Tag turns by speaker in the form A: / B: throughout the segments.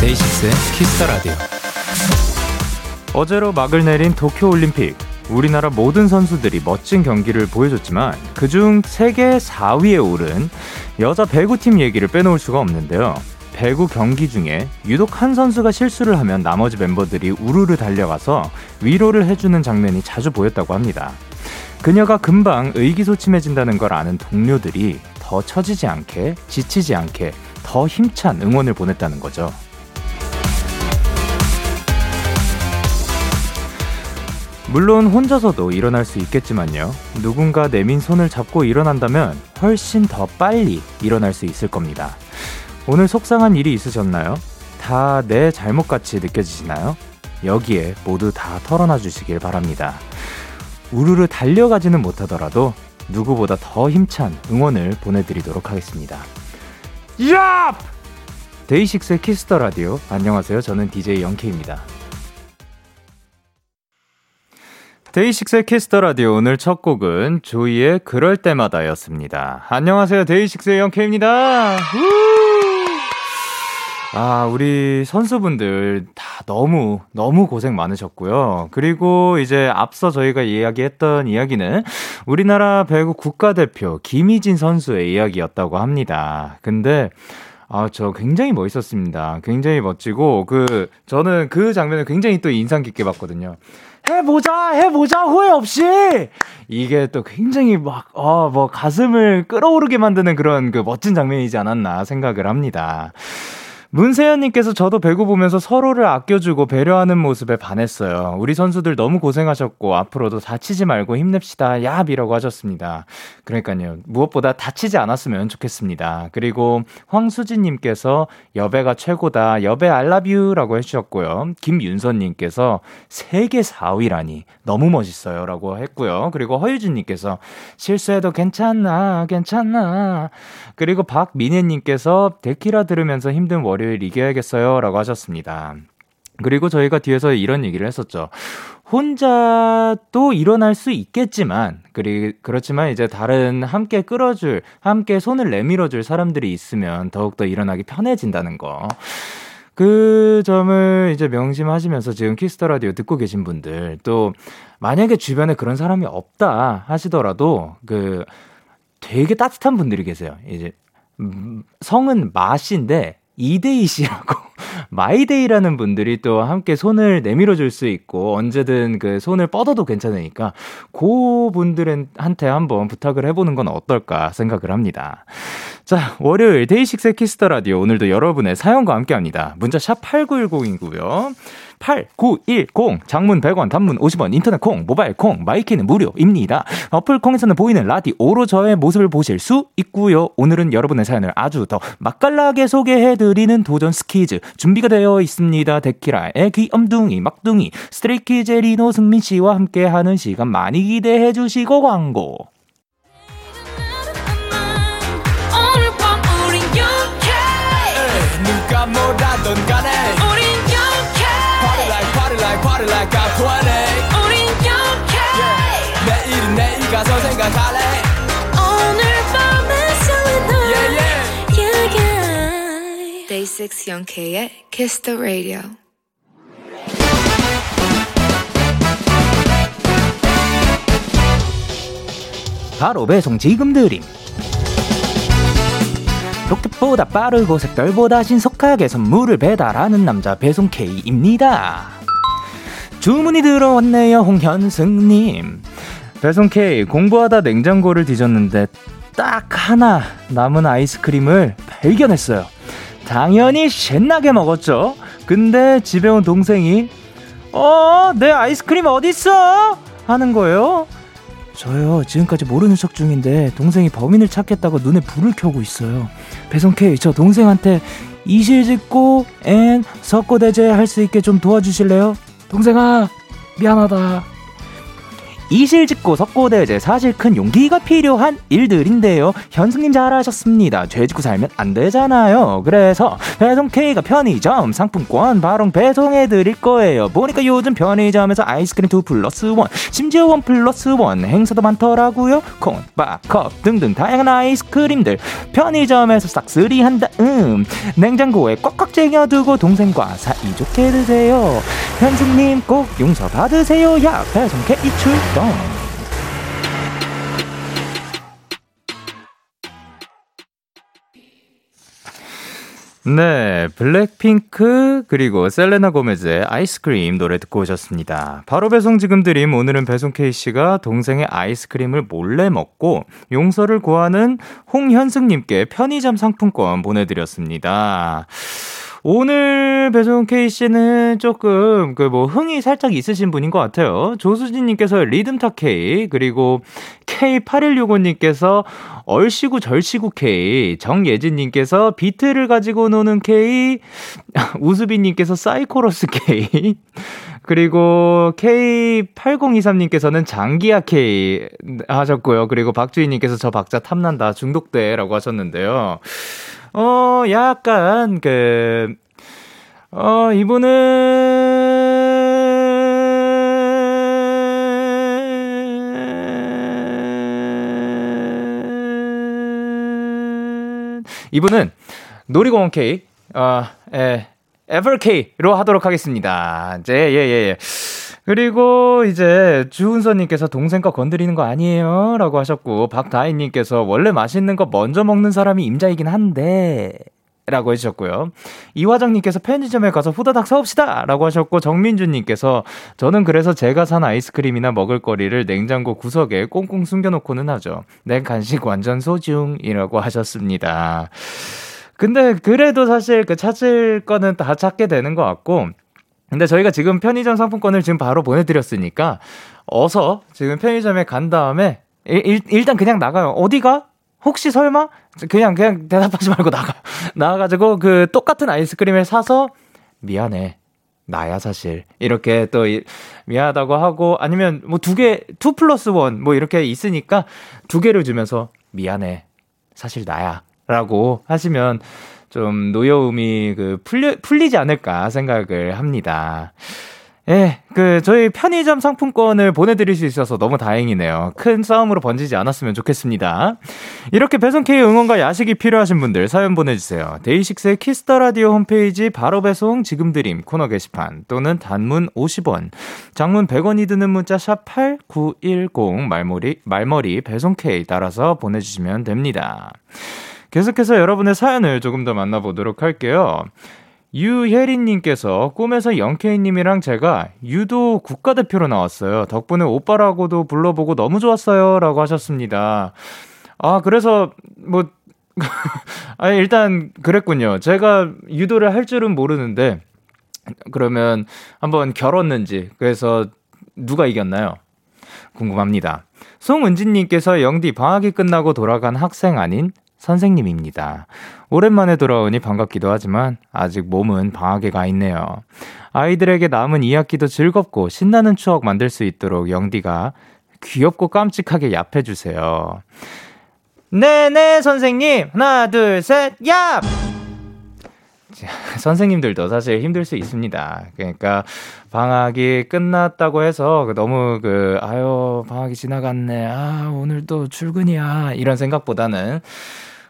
A: DAY6의 Kiss the Radio. 어제로 막을 내린 도쿄 올림픽. 우리나라 모든 선수들이 멋진 경기를 보여줬지만 그중 세계 4위에 오른 여자 배구팀 얘기를 빼놓을 수가 없는데요. 배구 경기 중에 유독 한 선수가 실수를 하면 나머지 멤버들이 우르르 달려가서 위로를 해주는 장면이 자주 보였다고 합니다. 그녀가 금방 의기소침해진다는 걸 아는 동료들이 더 처지지 않게, 지치지 않게 더 힘찬 응원을 보냈다는 거죠. 물론 혼자서도 일어날 수 있겠지만요. 누군가 내민 손을 잡고 일어난다면 훨씬 더 빨리 일어날 수 있을 겁니다. 오늘 속상한 일이 있으셨나요? 다 내 잘못 같이 느껴지시나요? 여기에 모두 다 털어놔 주시길 바랍니다. 우르르 달려가지는 못하더라도 누구보다 더 힘찬 응원을 보내드리도록 하겠습니다. 야! DAY6의 Kiss the Radio. 안녕하세요. 저는 DJ 영케입니다. DAY6의 Kiss the Radio 오늘 첫 곡은 조이의 그럴 때마다였습니다. 안녕하세요. DAY6의 Young K입니다. 아, 우리 선수분들 다 너무, 너무 고생 많으셨고요. 그리고 이제 앞서 저희가 이야기했던 이야기는 우리나라 배구 국가대표 김희진 선수의 이야기였다고 합니다. 근데 아, 저 굉장히 멋있었습니다. 굉장히 멋지고, 그, 저는 그 장면을 굉장히 또 인상 깊게 봤거든요. 해보자, 해보자, 후회 없이! 이게 또 굉장히 막, 어, 뭐, 가슴을 끌어오르게 만드는 그런 그 멋진 장면이지 않았나 생각을 합니다. 문세현님께서 저도 배구 보면서 서로를 아껴주고 배려하는 모습에 반했어요. 우리 선수들 너무 고생하셨고 앞으로도 다치지 말고 힘냅시다. 야비라고 하셨습니다. 그러니까요. 무엇보다 다치지 않았으면 좋겠습니다. 그리고 황수진님께서 여배가 최고다. 여배 알라뷰라고 해주셨고요. 김윤선님께서 세계 4위라니 너무 멋있어요라고 했고요. 그리고 허유진님께서 실수해도 괜찮아, 괜찮아. 그리고 박민혜님께서 데키라 들으면서 힘든 월 월요일 이겨야겠어요. 라고 하셨습니다. 그리고 저희가 뒤에서 이런 얘기를 했었죠. 혼자도 일어날 수 있겠지만, 그리, 그렇지만 이제 다른 함께 끌어줄, 함께 손을 내밀어줄 사람들이 있으면 더욱더 일어나기 편해진다는 거. 그 점을 이제 명심하시면서 지금 Kiss the Radio 듣고 계신 분들, 또 만약에 주변에 그런 사람이 없다 하시더라도, 그 되게 따뜻한 분들이 계세요. 이제, 음, 성은 마씨인데, 이데이 씨라고 마이데이라는 분들이 또 함께 손을 내밀어 줄 수 있고 언제든 그 손을 뻗어도 괜찮으니까 그 분들한테 한번 부탁을 해보는 건 어떨까 생각을 합니다. 자, 월요일 DAY6 Kiss the Radio 오늘도 여러분의 사연과 함께 합니다. 문자 샵 8910이고요. 8910 장문 100원 단문 50원 인터넷 콩 모바일 콩 마이 K는 무료입니다. 어플 콩에서는 보이는 라디오로 저의 모습을 보실 수 있고요. 오늘은 여러분의 사연을 아주 더 맛깔나게 소개해드리는 도전 스키즈 준비가 되어 있습니다. 데키라의 귀엄둥이 막둥이 Stray Kids 리노 승민 씨와 함께하는 시간 많이 기대해 주시고 광고. 누가 뭐라던 간에 party like I'm 20 우린 yeah. 내일은 내일 가서 생각할래 오늘 밤에 설레는 yeah, yeah. yeah, yeah. Day 6 영케의 Kiss the Radio 바로 배송 지금 드림 로켓보다 빠르고 색깔보다 신속하게 선물을 배달하는 남자 배송 K입니다. 주문이 들어왔네요, 홍현승님. 배송 K, 공부하다 냉장고를 뒤졌는데 딱 하나 남은 아이스크림을 발견했어요. 당연히 신나게 먹었죠. 근데 집에 온 동생이 어, 내 아이스크림 어딨어? 하는 거예요. 저요, 지금까지 모르는 척 중인데 동생이 범인을 찾겠다고 눈에 불을 켜고 있어요. 배송 K, 저 동생한테 이실직고 and 석고대죄 할 수 있게 좀 도와주실래요? 동생아, 미안하다. 이실직고 석고대죄 사실 큰 용기가 필요한 일들인데요. 현승님 잘하셨습니다. 죄 짓고 살면 안 되잖아요. 그래서 배송 K가 편의점 상품권 바로 배송해 드릴 거예요. 보니까 요즘 편의점에서 아이스크림 2 플러스 1 심지어 1 플러스 1 행사도 많더라고요. 콘, 바, 컵 등등 다양한 아이스크림들 편의점에서 싹쓸이 한다. 음 냉장고에 꽉꽉 쟁여두고 동생과 사이좋게 드세요. 현승님 꼭 용서 받으세요. 야 배송 K 출동. 네, 블랙핑크 그리고 셀레나 고메즈의 아이스크림 노래 듣고 오셨습니다. 바로 배송 지금 드림 오늘은 배송 K씨가 동생의 아이스크림을 몰래 먹고 용서를 구하는 홍현승님께 편의점 상품권 보내드렸습니다. 오늘 배송 K씨는 조금 그 뭐 흥이 살짝 있으신 분인 것 같아요. 조수진님께서 리듬타 K, 그리고 K8165님께서 얼씨구 절씨구 K, 정예진님께서 비트를 가지고 노는 K, 우수빈님께서 사이코러스 K, 그리고 K8023님께서는 장기야 K 하셨고요. 그리고 박주희님께서 저 박자 탐난다 중독돼라고 하셨는데요. 어, 약간, 그, 어, 이분은, 이분은 놀이공원 K, 어, 에, 에버 K로 하도록 하겠습니다. 이제, 예, 예, 예. 그리고 이제 주은서님께서 동생 거 건드리는 거 아니에요? 라고 하셨고, 박다희님께서 원래 맛있는 거 먼저 먹는 사람이 임자이긴 한데, 라고 해주셨고요. 이화장님께서 편의점에 가서 후다닥 사옵시다! 라고 하셨고, 정민주님께서 저는 그래서 제가 산 아이스크림이나 먹을거리를 냉장고 구석에 꽁꽁 숨겨놓고는 하죠. 내 간식 완전 소중이라고 하셨습니다. 근데 그래도 사실 그 찾을 거는 다 찾게 되는 것 같고, 근데 저희가 지금 편의점 상품권을 지금 바로 보내드렸으니까 어서 지금 편의점에 간 다음에 일, 일단 그냥 나가요. 어디가? 혹시 설마? 그냥 그냥 대답하지 말고 나가. 나가가지고 그 똑같은 아이스크림을 사서 미안해. 나야 사실 이렇게 또 미안하다고 하고 아니면 뭐 두 개, two plus one 뭐 이렇게 있으니까 두 개를 주면서 미안해. 사실 나야라고 하시면 좀 노여움이 그 풀려, 풀리지 않을까 생각을 합니다. 예, 그, 저희 편의점 상품권을 보내드릴 수 있어서 너무 다행이네요. 큰 싸움으로 번지지 않았으면 좋겠습니다. 이렇게 배송K 응원과 야식이 필요하신 분들 사연 보내주세요. DAY6의 Kiss the Radio 홈페이지 바로 배송 지금 드림 코너 게시판 또는 단문 50원, 장문 100원이 드는 문자 샵 8910 말머리, 말머리 배송K 따라서 보내주시면 됩니다. 계속해서 여러분의 사연을 조금 더 만나보도록 할게요. 유혜린님께서 꿈에서 영케이님이랑 제가 유도 국가대표로 나왔어요. 덕분에 오빠라고도 불러보고 너무 좋았어요. 라고 하셨습니다. 아, 그래서, 뭐, 아 일단, 그랬군요. 제가 유도를 할 줄은 모르는데, 그러면 한번 결었는지, 그래서 누가 이겼나요? 궁금합니다. 송은진님께서 영디 방학이 끝나고 돌아간 학생 아닌 선생님입니다. 오랜만에 돌아오니 반갑기도 하지만 아직 몸은 방학에 가 있네요. 아이들에게 남은 2학기도 즐겁고 신나는 추억 만들 수 있도록 영디가 귀엽고 깜찍하게 얍해 주세요. 네네, 선생님. 하나, 둘, 셋, 얍! 선생님들도 사실 힘들 수 있습니다. 그러니까 방학이 끝났다고 해서 너무 그 아유 방학이 지나갔네. 아 오늘도 출근이야 이런 생각보다는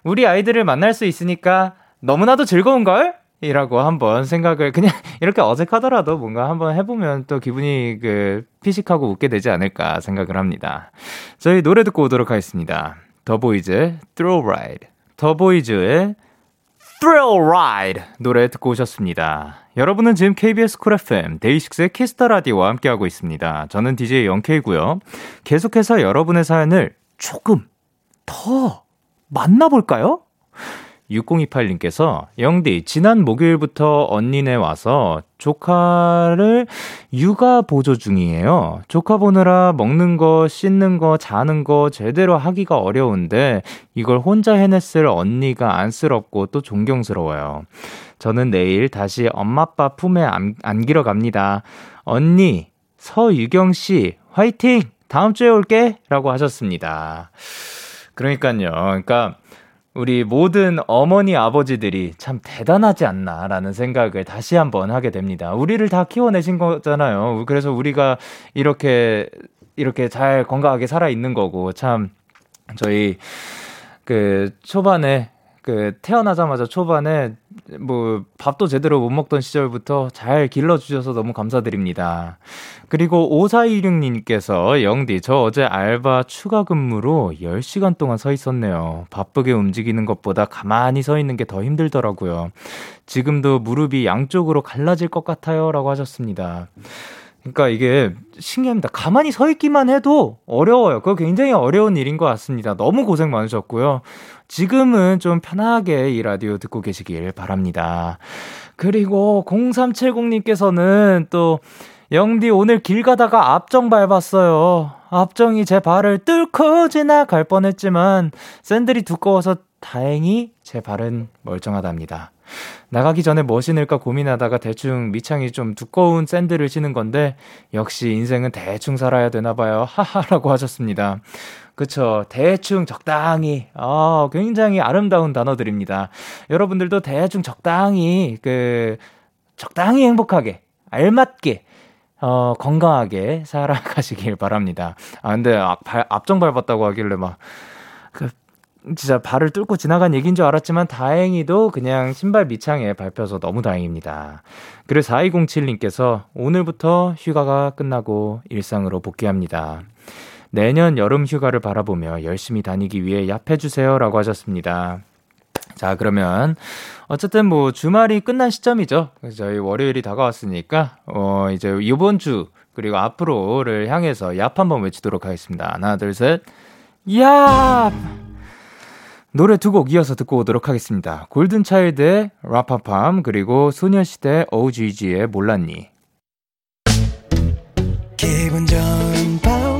A: 우리 아이들을 만날 수 있으니까 너무나도 즐거운 걸? 이라고 한번 생각을 그냥 이렇게 어색하더라도 뭔가 한번 해보면 또 기분이 그 피식하고 웃게 되지 않을까 생각을 합니다. 저희 노래 듣고 오도록 하겠습니다. 더보이즈 Thrill Ride 더보이즈의 Thrill Ride 노래 듣고 오셨습니다. 여러분은 지금 KBS 쿨 FM 데이식스의 키스터 라디오와 함께하고 있습니다. 저는 DJ 영케이고요. 계속해서 여러분의 사연을 조금 더 만나볼까요? 6028님께서 영디 지난 목요일부터 언니네 와서 조카를 육아 보조 중이에요. 조카 보느라 먹는 거, 씻는 거, 자는 거 제대로 하기가 어려운데 이걸 혼자 해냈을 언니가 안쓰럽고 또 존경스러워요. 저는 내일 다시 엄마 아빠 품에 안, 안기러 갑니다. 언니 서유경 씨 화이팅! 다음 주에 올게. 라고 하셨습니다. 그러니까요. 그러니까 우리 모든 어머니 아버지들이 참 대단하지 않나라는 생각을 다시 한번 하게 됩니다. 우리를 다 키워내신 거잖아요. 그래서 우리가 이렇게 이렇게 잘 건강하게 살아 있는 거고 참 저희 그 초반에 그 태어나자마자 초반에 뭐 밥도 제대로 못 먹던 시절부터 잘 길러주셔서 너무 감사드립니다. 그리고 5426님께서 영디 저 어제 알바 추가 근무로 10시간 동안 서 있었네요. 바쁘게 움직이는 것보다 가만히 서 있는 게 더 힘들더라고요. 지금도 무릎이 양쪽으로 갈라질 것 같아요. 라고 하셨습니다. 그러니까 이게 신기합니다. 가만히 서 있기만 해도 어려워요. 그거 굉장히 어려운 일인 것 같습니다. 너무 고생 많으셨고요. 지금은 좀 편하게 이 라디오 듣고 계시길 바랍니다. 그리고 0370님께서는 또 영디 오늘 길 가다가 앞정 밟았어요. 앞정이 제 발을 뚫고 지나갈 뻔했지만 샌들이 두꺼워서 다행히 제 발은 멀쩡하답니다. 나가기 전에 뭐 신을까 고민하다가 대충 밑창이 좀 두꺼운 샌들을 신은 건데 역시 인생은 대충 살아야 되나 봐요. 하하라고 하셨습니다. 그쵸. 대충 적당히. 아, 굉장히 아름다운 단어들입니다. 여러분들도 대충 적당히, 그, 적당히 행복하게, 알맞게, 어, 건강하게 살아가시길 바랍니다. 아, 근데 앞, 앞정 밟았다고 하길래 막, 그, 진짜 발을 뚫고 지나간 얘기인 줄 알았지만 다행히도 그냥 신발 밑창에 밟혀서 너무 다행입니다. 그리고 4207님께서 오늘부터 휴가가 끝나고 일상으로 복귀합니다. 내년 여름 휴가를 바라보며 열심히 다니기 위해 yap해주세요. 라고 하셨습니다. 자, 그러면, 어쨌든 뭐, 주말이 끝난 시점이죠. 저희 월요일이 다가왔으니까, 어, 이제 이번 주, 그리고 앞으로를 향해서 얍 한번 외치도록 하겠습니다. 하나, 둘, 셋. 얍! 노래 두 곡 이어서 듣고 오도록 하겠습니다. 골든차일드의 라파팜, 그리고 소녀시대 OGG의 몰랐니.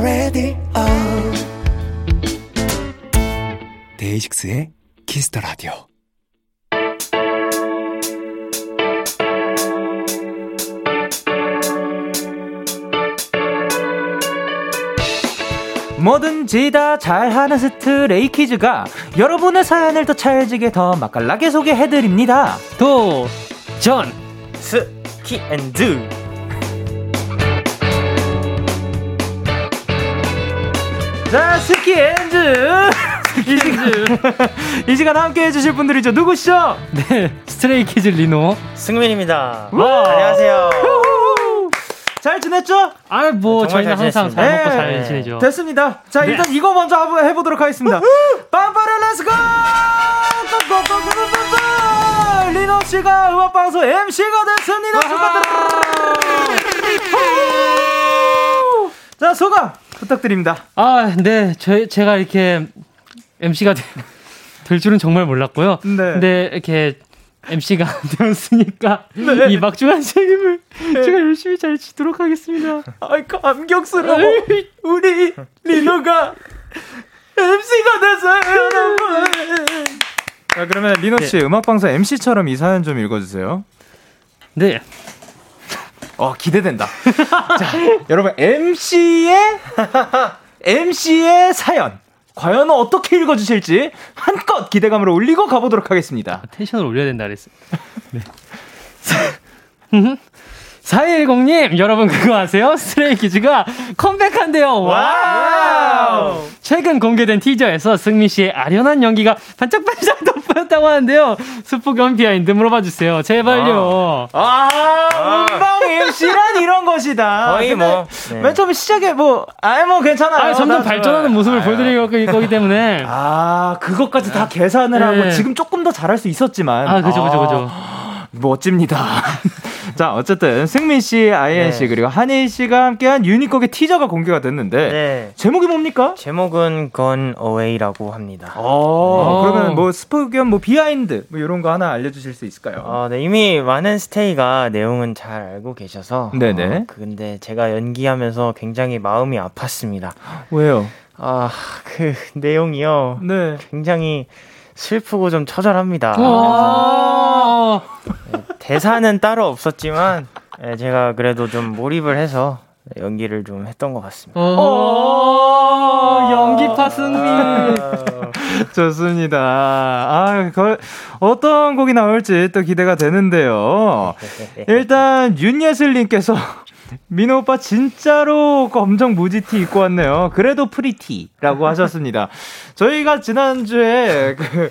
A: Kiss the Radio 데이식스의 the Radio 뭐든지 다 잘하는 Stray Kids가 여러분의 사연을 더 찰지게 더 맛깔나게 소개해드립니다. 도전 스키앤드 자 스키앤드 이 시간, 이 시간 함께 해주실 분들이죠. 누구시죠?
B: 네, Stray Kids 리노
C: 승민입니다. 안녕하세요.
A: 잘 지냈죠?
B: 아, 뭐 저희는 항상 잘 먹고 네. 잘 지내죠.
A: 됐습니다. 자, 네. 일단 이거 먼저 한번 해보도록 하겠습니다. 빵빠레 let's go! 리노 씨가 음악 방송 MC가 됐습니다. 축하드립니다. 자, 소감 부탁드립니다.
B: 아, 네, 저 제가 이렇게 MC가 되, 될 줄은 정말 몰랐고요. 네. 근데 이렇게 MC가 되었으니까 네. 이 막중한 책임을 네. 제가 열심히 잘 지도록 하겠습니다.
A: 아이 감격스러워. 우리 리노가 MC가 됐어요, 여러분. 자 그러면 리노 씨 네. 음악 방송 MC처럼 이 사연 좀 읽어 주세요.
B: 네.
A: 어 기대된다. 자 여러분 MC의 MC의 사연. 과연 어떻게 읽어주실지 한껏 기대감을 올리고 가보도록 하겠습니다.
B: 아, 텐션을 올려야 된다 그랬어. 네. 4110님, 여러분 그거 아세요? 스트레이키즈가 컴백한대요. 와우! 최근 공개된 티저에서 승민 씨의 아련한 연기가 반짝반짝 돋보였다고 하는데요. 스포 겸 비하인드 물어봐 주세요. 제발요.
A: 아, 아 음방 MC란 이런 것이다.
C: 거의 뭐.
A: 네. 맨 처음에 시작에 뭐, 아이 뭐 괜찮아요.
B: 아, 점점 발전하는 모습을 보여드릴 거기 때문에.
A: 아, 그것까지 다 계산을 네. 하고 지금 조금 더 잘할 수 있었지만.
B: 아, 그죠, 그죠, 그죠.
A: 멋집니다. 자, 어쨌든 승민 씨, 아이엔 씨 네. 그리고 한일 씨가 함께한 유닛곡의 티저가 공개가 됐는데 네. 제목이 뭡니까?
C: 제목은 Gone Away라고 합니다.
A: 어, 네. 그러면 뭐 스포 겸 뭐 비하인드 뭐 이런 거 하나 알려주실 수 있을까요?
C: 어, 네 이미 많은 스테이가 내용은 잘 알고 계셔서
A: 네네.
C: 어, 근데 제가 연기하면서 굉장히 마음이 아팠습니다.
A: 왜요?
C: 아, 그 내용이요.
A: 네.
C: 굉장히 슬프고 좀 처절합니다. 아~ 네, 대사는 따로 없었지만 네, 제가 그래도 좀 몰입을 해서 연기를 좀 했던 것 같습니다.
B: 연기파 승민. 아~
A: 좋습니다. 아, 그, 어떤 곡이 나올지 또 기대가 되는데요. 일단 윤예슬님께서 민호 오빠 진짜로 검정 무지티 입고 왔네요. 그래도 pretty라고 하셨습니다. 저희가 지난주에 그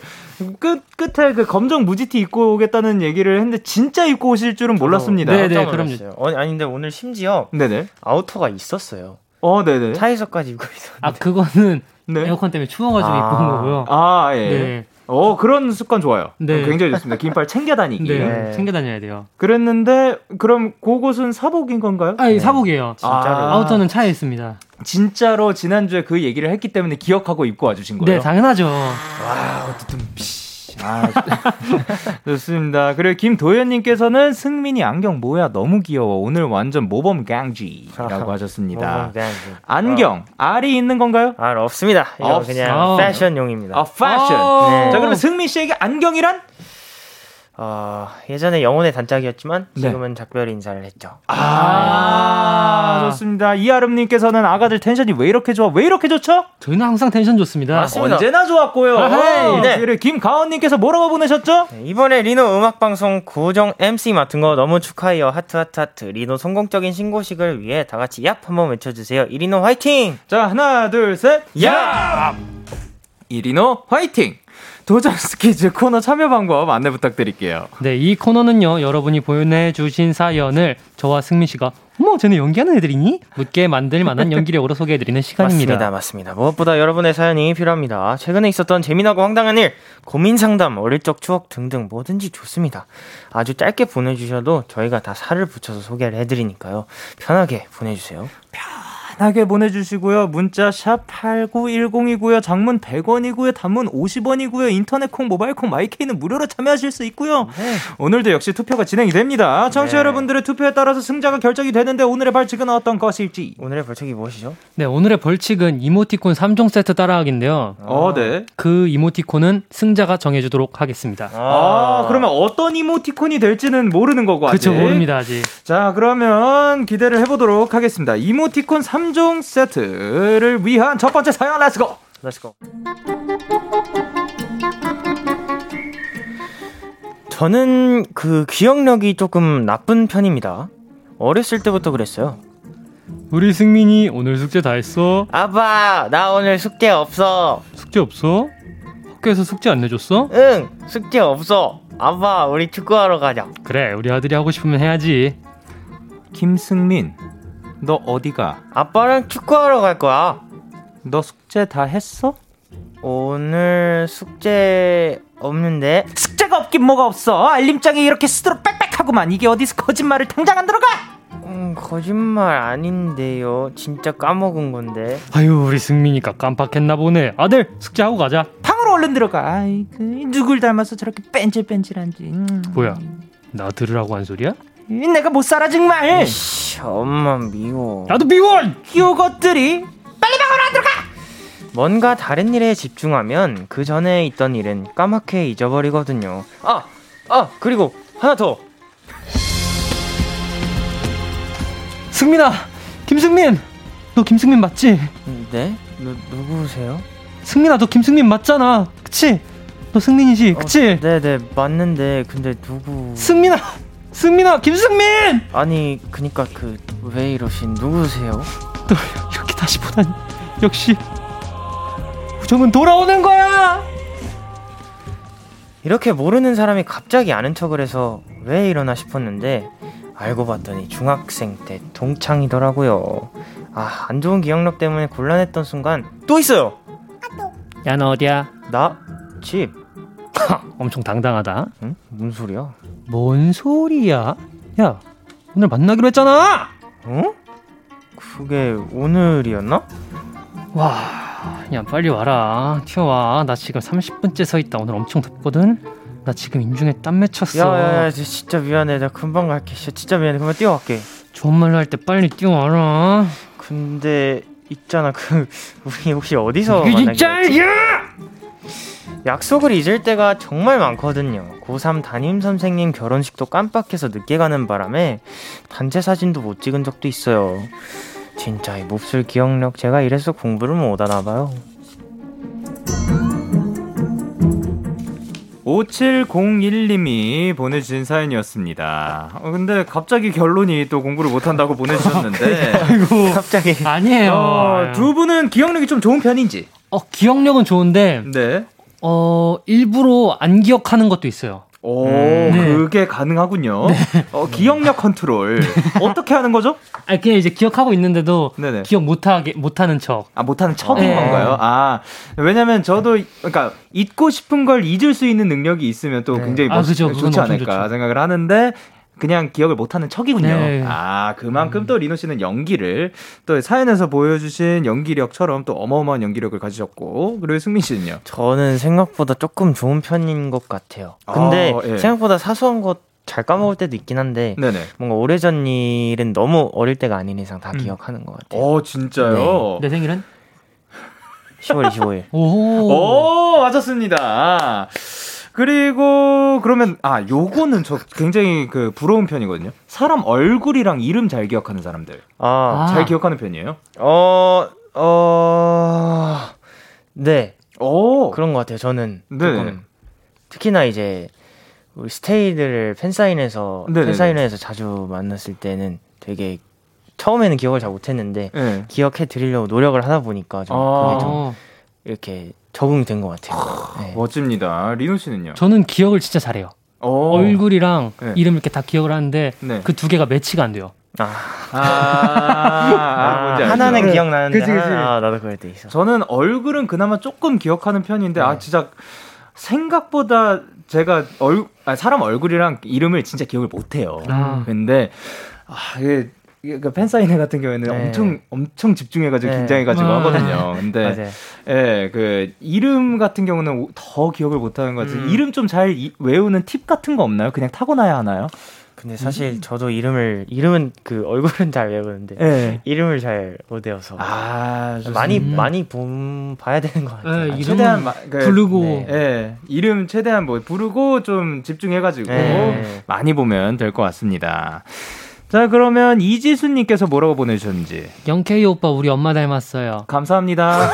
A: 끝, 끝에 그 검정 무지티 입고 오겠다는 얘기를 했는데 진짜 입고 오실 줄은 몰랐습니다.
C: 네네, 그럼요. 어, 아니, 근데 오늘 심지어 네네. 아우터가 있었어요.
A: 어, 네네.
C: 차에서까지 입고 있었는데.
B: 아, 그거는 네. 에어컨 때문에 추워가지고 아~ 입은 거고요.
A: 아, 예. 네. 어, 그런 습관 좋아요. 네. 굉장히 좋습니다. 긴팔 챙겨 다니기.
B: 네. 네. 챙겨 다녀야 돼요.
A: 그랬는데, 그럼 그곳은 사복인 건가요?
B: 아니, 네. 사복이에요. 진짜로. 아~ 아우터는 차에 있습니다.
A: 진짜로 지난주에 그 얘기를 했기 때문에 기억하고 입고 와주신 거예요?
B: 네, 당연하죠.
A: 와, 어쨌든, 아, 좋습니다. 그리고 김도현님께서는 승민이 안경 뭐야 너무 귀여워. 오늘 완전 모범 강지라고 하셨습니다. 안경 어. 알이 있는 건가요?
C: 알 없습니다. 이거 없... 그냥 어. 패션용입니다.
A: 아 패션. 어. 네. 자 그러면 승민 씨에게 안경이란?
C: 어, 예전에 영혼의 단짝이었지만 네. 지금은 네. 작별 인사를 했죠.
A: 아, 아~ 좋습니다. 이아름님께서는 아가들 텐션이 왜 이렇게 좋아? 왜 이렇게 좋죠?
B: 저희는 항상 텐션 좋습니다.
A: 맞습니다. 언제나 좋았고요. 아, 네. 그리고 김가원님께서 뭐라고 보내셨죠?
C: 네, 이번에 리노 음악방송 고정 MC 맡은 거 너무 축하해요. 하트 하트 하트. 리노 성공적인 신고식을 위해 다 같이 얍 한번 외쳐주세요. 이리노 화이팅!
A: 자 하나 둘 셋. 얍! 이리노 화이팅! 도전 스키즈 코너 참여 방법 안내 부탁드릴게요.
B: 네, 이 코너는요, 여러분이 보내주신 사연을 저와 승민 씨가 어머, 쟤네 연기하는 애들이니? 묻게 만들 만한 연기력으로 소개해드리는 시간입니다.
C: 맞습니다, 맞습니다. 무엇보다 여러분의 사연이 필요합니다. 최근에 있었던 재미나고 황당한 일, 고민 상담, 어릴 적 추억 등등 뭐든지 좋습니다. 아주 짧게 보내주셔도 저희가 다 살을 붙여서 소개를 해드리니까요. 편하게 보내주세요.
A: 편하게 보내주시고요. 문자 샵 8910이고요. 장문 100원이고요. 단문 50원이고요. 인터넷 콩, 모바일 콩, 마이케이는 무료로 참여하실 수 있고요. 네. 오늘도 역시 투표가 진행이 됩니다. 청취자 네. 여러분들의 투표에 따라서 승자가 결정이 되는데 오늘의 벌칙은 어떤 것일지.
C: 오늘의 벌칙이 무엇이죠?
B: 네, 오늘의 벌칙은 이모티콘 3종 세트 따라하기인데요.
A: 어, 네.
B: 그 이모티콘은 승자가 정해주도록 하겠습니다.
A: 아, 아 그러면 어떤 이모티콘이 될지는 모르는 거고 아직.
B: 그렇죠, 모릅니다 아직.
A: 자, 그러면 기대를 해보도록 하겠습니다. 이모티콘 3 3종 세트를 위한 첫 번째 사연 Let's go Let's go
C: 저는 그 기억력이 조금 나쁜 편입니다. 어렸을 때부터 그랬어요.
B: 우리 승민이 오늘 숙제 다 했어?
C: 아빠 나 오늘 숙제 없어.
B: 숙제 없어? 학교에서 숙제 안 내줬어?
C: 응 숙제 없어. 아빠 우리 축구하러 가자.
B: 그래 우리 아들이 하고 싶으면 해야지.
A: 김승민 너 어디가?
C: 아빠랑 축구하러 갈 거야.
A: 너 숙제 다 했어?
C: 오늘 숙제 없는데.
A: 숙제가 없긴 뭐가 없어. 알림장에 이렇게 쓰도록 빽빽하구만. 이게 어디서 거짓말을 당장 안 들어가?
C: 음, 거짓말 아닌데요. 진짜 까먹은 건데.
B: 아유, 우리 승민이가 깜빡했나 보네. 아들, 숙제하고 가자.
A: 방으로 얼른 들어가. 아이, 그 누굴 닮아서 저렇게 뺀질뺀질한지. 음.
B: 뭐야? 나 들으라고 한 소리야?
A: 내가 못 살아 정말.
C: 이씨, 엄마 미워.
B: 나도 미워.
A: 이것들이 빨리 방으로 안 들어가.
C: 뭔가 다른 일에 집중하면 그 전에 있던 일은 까맣게 잊어버리거든요. 아, 아 그리고 하나 더.
B: 승민아, 김승민. 너 김승민 맞지?
C: 네? 누, 누구세요?
B: 승민아, 너 김승민 맞잖아. 그치? 너 승민이지, 그치?
C: 어, 네네, 맞는데, 근데 누구.
B: 승민아! 승민아, 김승민!
C: 아니, 그니까 그 왜 이러신 누구세요?
B: 너 이렇게 다시 보다니 역시 우정은 돌아오는 거야.
C: 이렇게 모르는 사람이 갑자기 아는 척을 해서 왜 이러나 싶었는데 알고 봤더니 중학생 때 동창이더라고요. 아, 안 좋은 기억력 때문에 곤란했던 순간 또 있어요.
B: 야, 너 어디야?
C: 나 집.
B: 엄청 당당하다.
C: 응? 무슨 소리야?
B: 뭔 소리야? 야, 오늘 만나기로 했잖아.
C: 어? 그게 오늘이었나?
B: 와, 야 빨리 와라. 튀어와. 나 지금 30분째 서 있다. 오늘 엄청 덥거든. 나 지금 인중에 땀 맺혔어.
C: 야야야 진짜 미안해 나 금방 갈게 진짜 미안해 그만 뛰어갈게
B: 좋은 말로 할 때 빨리 뛰어와라.
C: 근데 있잖아 그 우리 혹시 어디서 만나기로
B: 진짜
C: 했지?
B: 야!
C: 약속을 잊을 때가 정말 많거든요 고3 담임 선생님 결혼식도 깜빡해서 늦게 가는 바람에 단체 사진도 못 찍은 적도 있어요 진짜 이 몹쓸 기억력 제가 이래서 공부를 못 하나 봐요
A: 5701님이 보내주신 사연이었습니다. 어, 근데 갑자기 결론이 또 공부를 못한다고 보내주셨는데.
C: 갑자기
B: 아니에요.
A: 어, 두 분은 기억력이 좀 좋은 편인지?
B: 어, 기억력은 좋은데
A: 네.
B: 어, 일부러 안 기억하는 것도 있어요.
A: 오,
B: 네.
A: 그게 가능하군요. 어, 기억력 컨트롤. 어떻게 하는 거죠?
B: 아, 그냥 이제 기억하고 있는데도
A: 네네.
B: 기억 못하게 못하는 척.
A: 아, 못하는 척인
B: 네.
A: 건가요? 아, 왜냐면 저도, 그러니까, 잊고 싶은 걸 잊을 수 있는 능력이 있으면 또
C: 네.
A: 굉장히
B: 아,
A: 멋,
B: 그죠. 그건
A: 좋지 않을까
B: 좋죠.
A: 생각을 하는데, 그냥 기억을 못하는 척이군요.
B: 네.
A: 아, 그만큼 또 리노 씨는 연기를, 또 사연에서 보여주신 연기력처럼 또 어마어마한 연기력을 가지셨고, 그리고 승민 씨는요?
C: 저는 생각보다 조금 좋은 편인 것 같아요 근데
A: 아, 예.
C: 생각보다 사소한 것 잘 까먹을 때도 있긴 한데
A: 네네.
C: 뭔가 오래전 일은 너무 어릴 때가 아닌 이상 다
B: 음.
C: 기억하는 것 같아요
A: 어, 진짜요?
B: 내 생일은?
C: 10월 25일
B: 오.
A: 오, 맞았습니다. 그리고 그러면 아 요거는 저 굉장히 그 부러운 편이거든요. 사람 얼굴이랑 이름 잘 기억하는 사람들
C: 아,
B: 아.
A: 잘 기억하는 편이에요.
C: 어, 어, 네.
A: 오,
C: 그런 것 같아요. 저는
A: 네.
C: 조금 특히나 이제 우리 스테이들을 팬사인회에서
A: 네네네.
C: 팬사인회에서 자주 만났을 때는 되게 처음에는 기억을 잘 못했는데
A: 네.
C: 기억해 드리려고 노력을 하다 보니까 좀
A: 아.
C: 그게 좀
B: 어,
C: 이렇게 적응이 된 것 같아요. 네.
A: 멋집니다. 리노 씨는요?
B: 저는 기억을 진짜 잘해요.
A: 오.
B: 얼굴이랑
A: 네.
B: 이름 이렇게 다 기억을 하는데
A: 네.
B: 그두 개가 매치가 안 돼요.
C: 아,
A: 아, 아, 뭔지 알죠?
C: 하나는
B: 네.
C: 기억나는데
B: 그치, 그치.
C: 하나, 아, 나도 그럴 때 있어.
A: 저는 얼굴은 그나마 조금 기억하는 편인데 아
C: 네.
A: 진짜 생각보다 제가 얼 아, 사람 얼굴이랑 이름을 진짜 기억을 못해요.
B: 아.
A: 근데 아 이게 그 팬사인회 같은 경우에는
C: 네.
A: 엄청 엄청 집중해가지고
C: 네.
A: 긴장해가지고
B: 아.
A: 하거든요. 근데. 예, 그 이름 같은 경우는 오- 더 기억을 못하는 것 같아요.
C: 음.
A: 이름 좀 잘 외우는 팁 같은 거 없나요? 그냥 타고나야 하나요?
C: 근데 사실 저도 이름을 이름은 그 얼굴은 잘 외우는데
A: 예.
C: 이름을 잘 못 외워서
A: 아.
C: 많이
B: 음.
C: 많이 본 봐야 되는 것 같아요.
B: 네,
C: 아,
A: 최대한 마- 그-
B: 부르고
C: 네.
A: 예, 이름 최대한 뭐 부르고 좀 집중해가지고
C: 네.
A: 많이 보면 될 것 같습니다. 자, 그러면 이지수님께서 뭐라고 보내주셨는지.
B: 영케이 오빠 우리 엄마 닮았어요.
A: 감사합니다.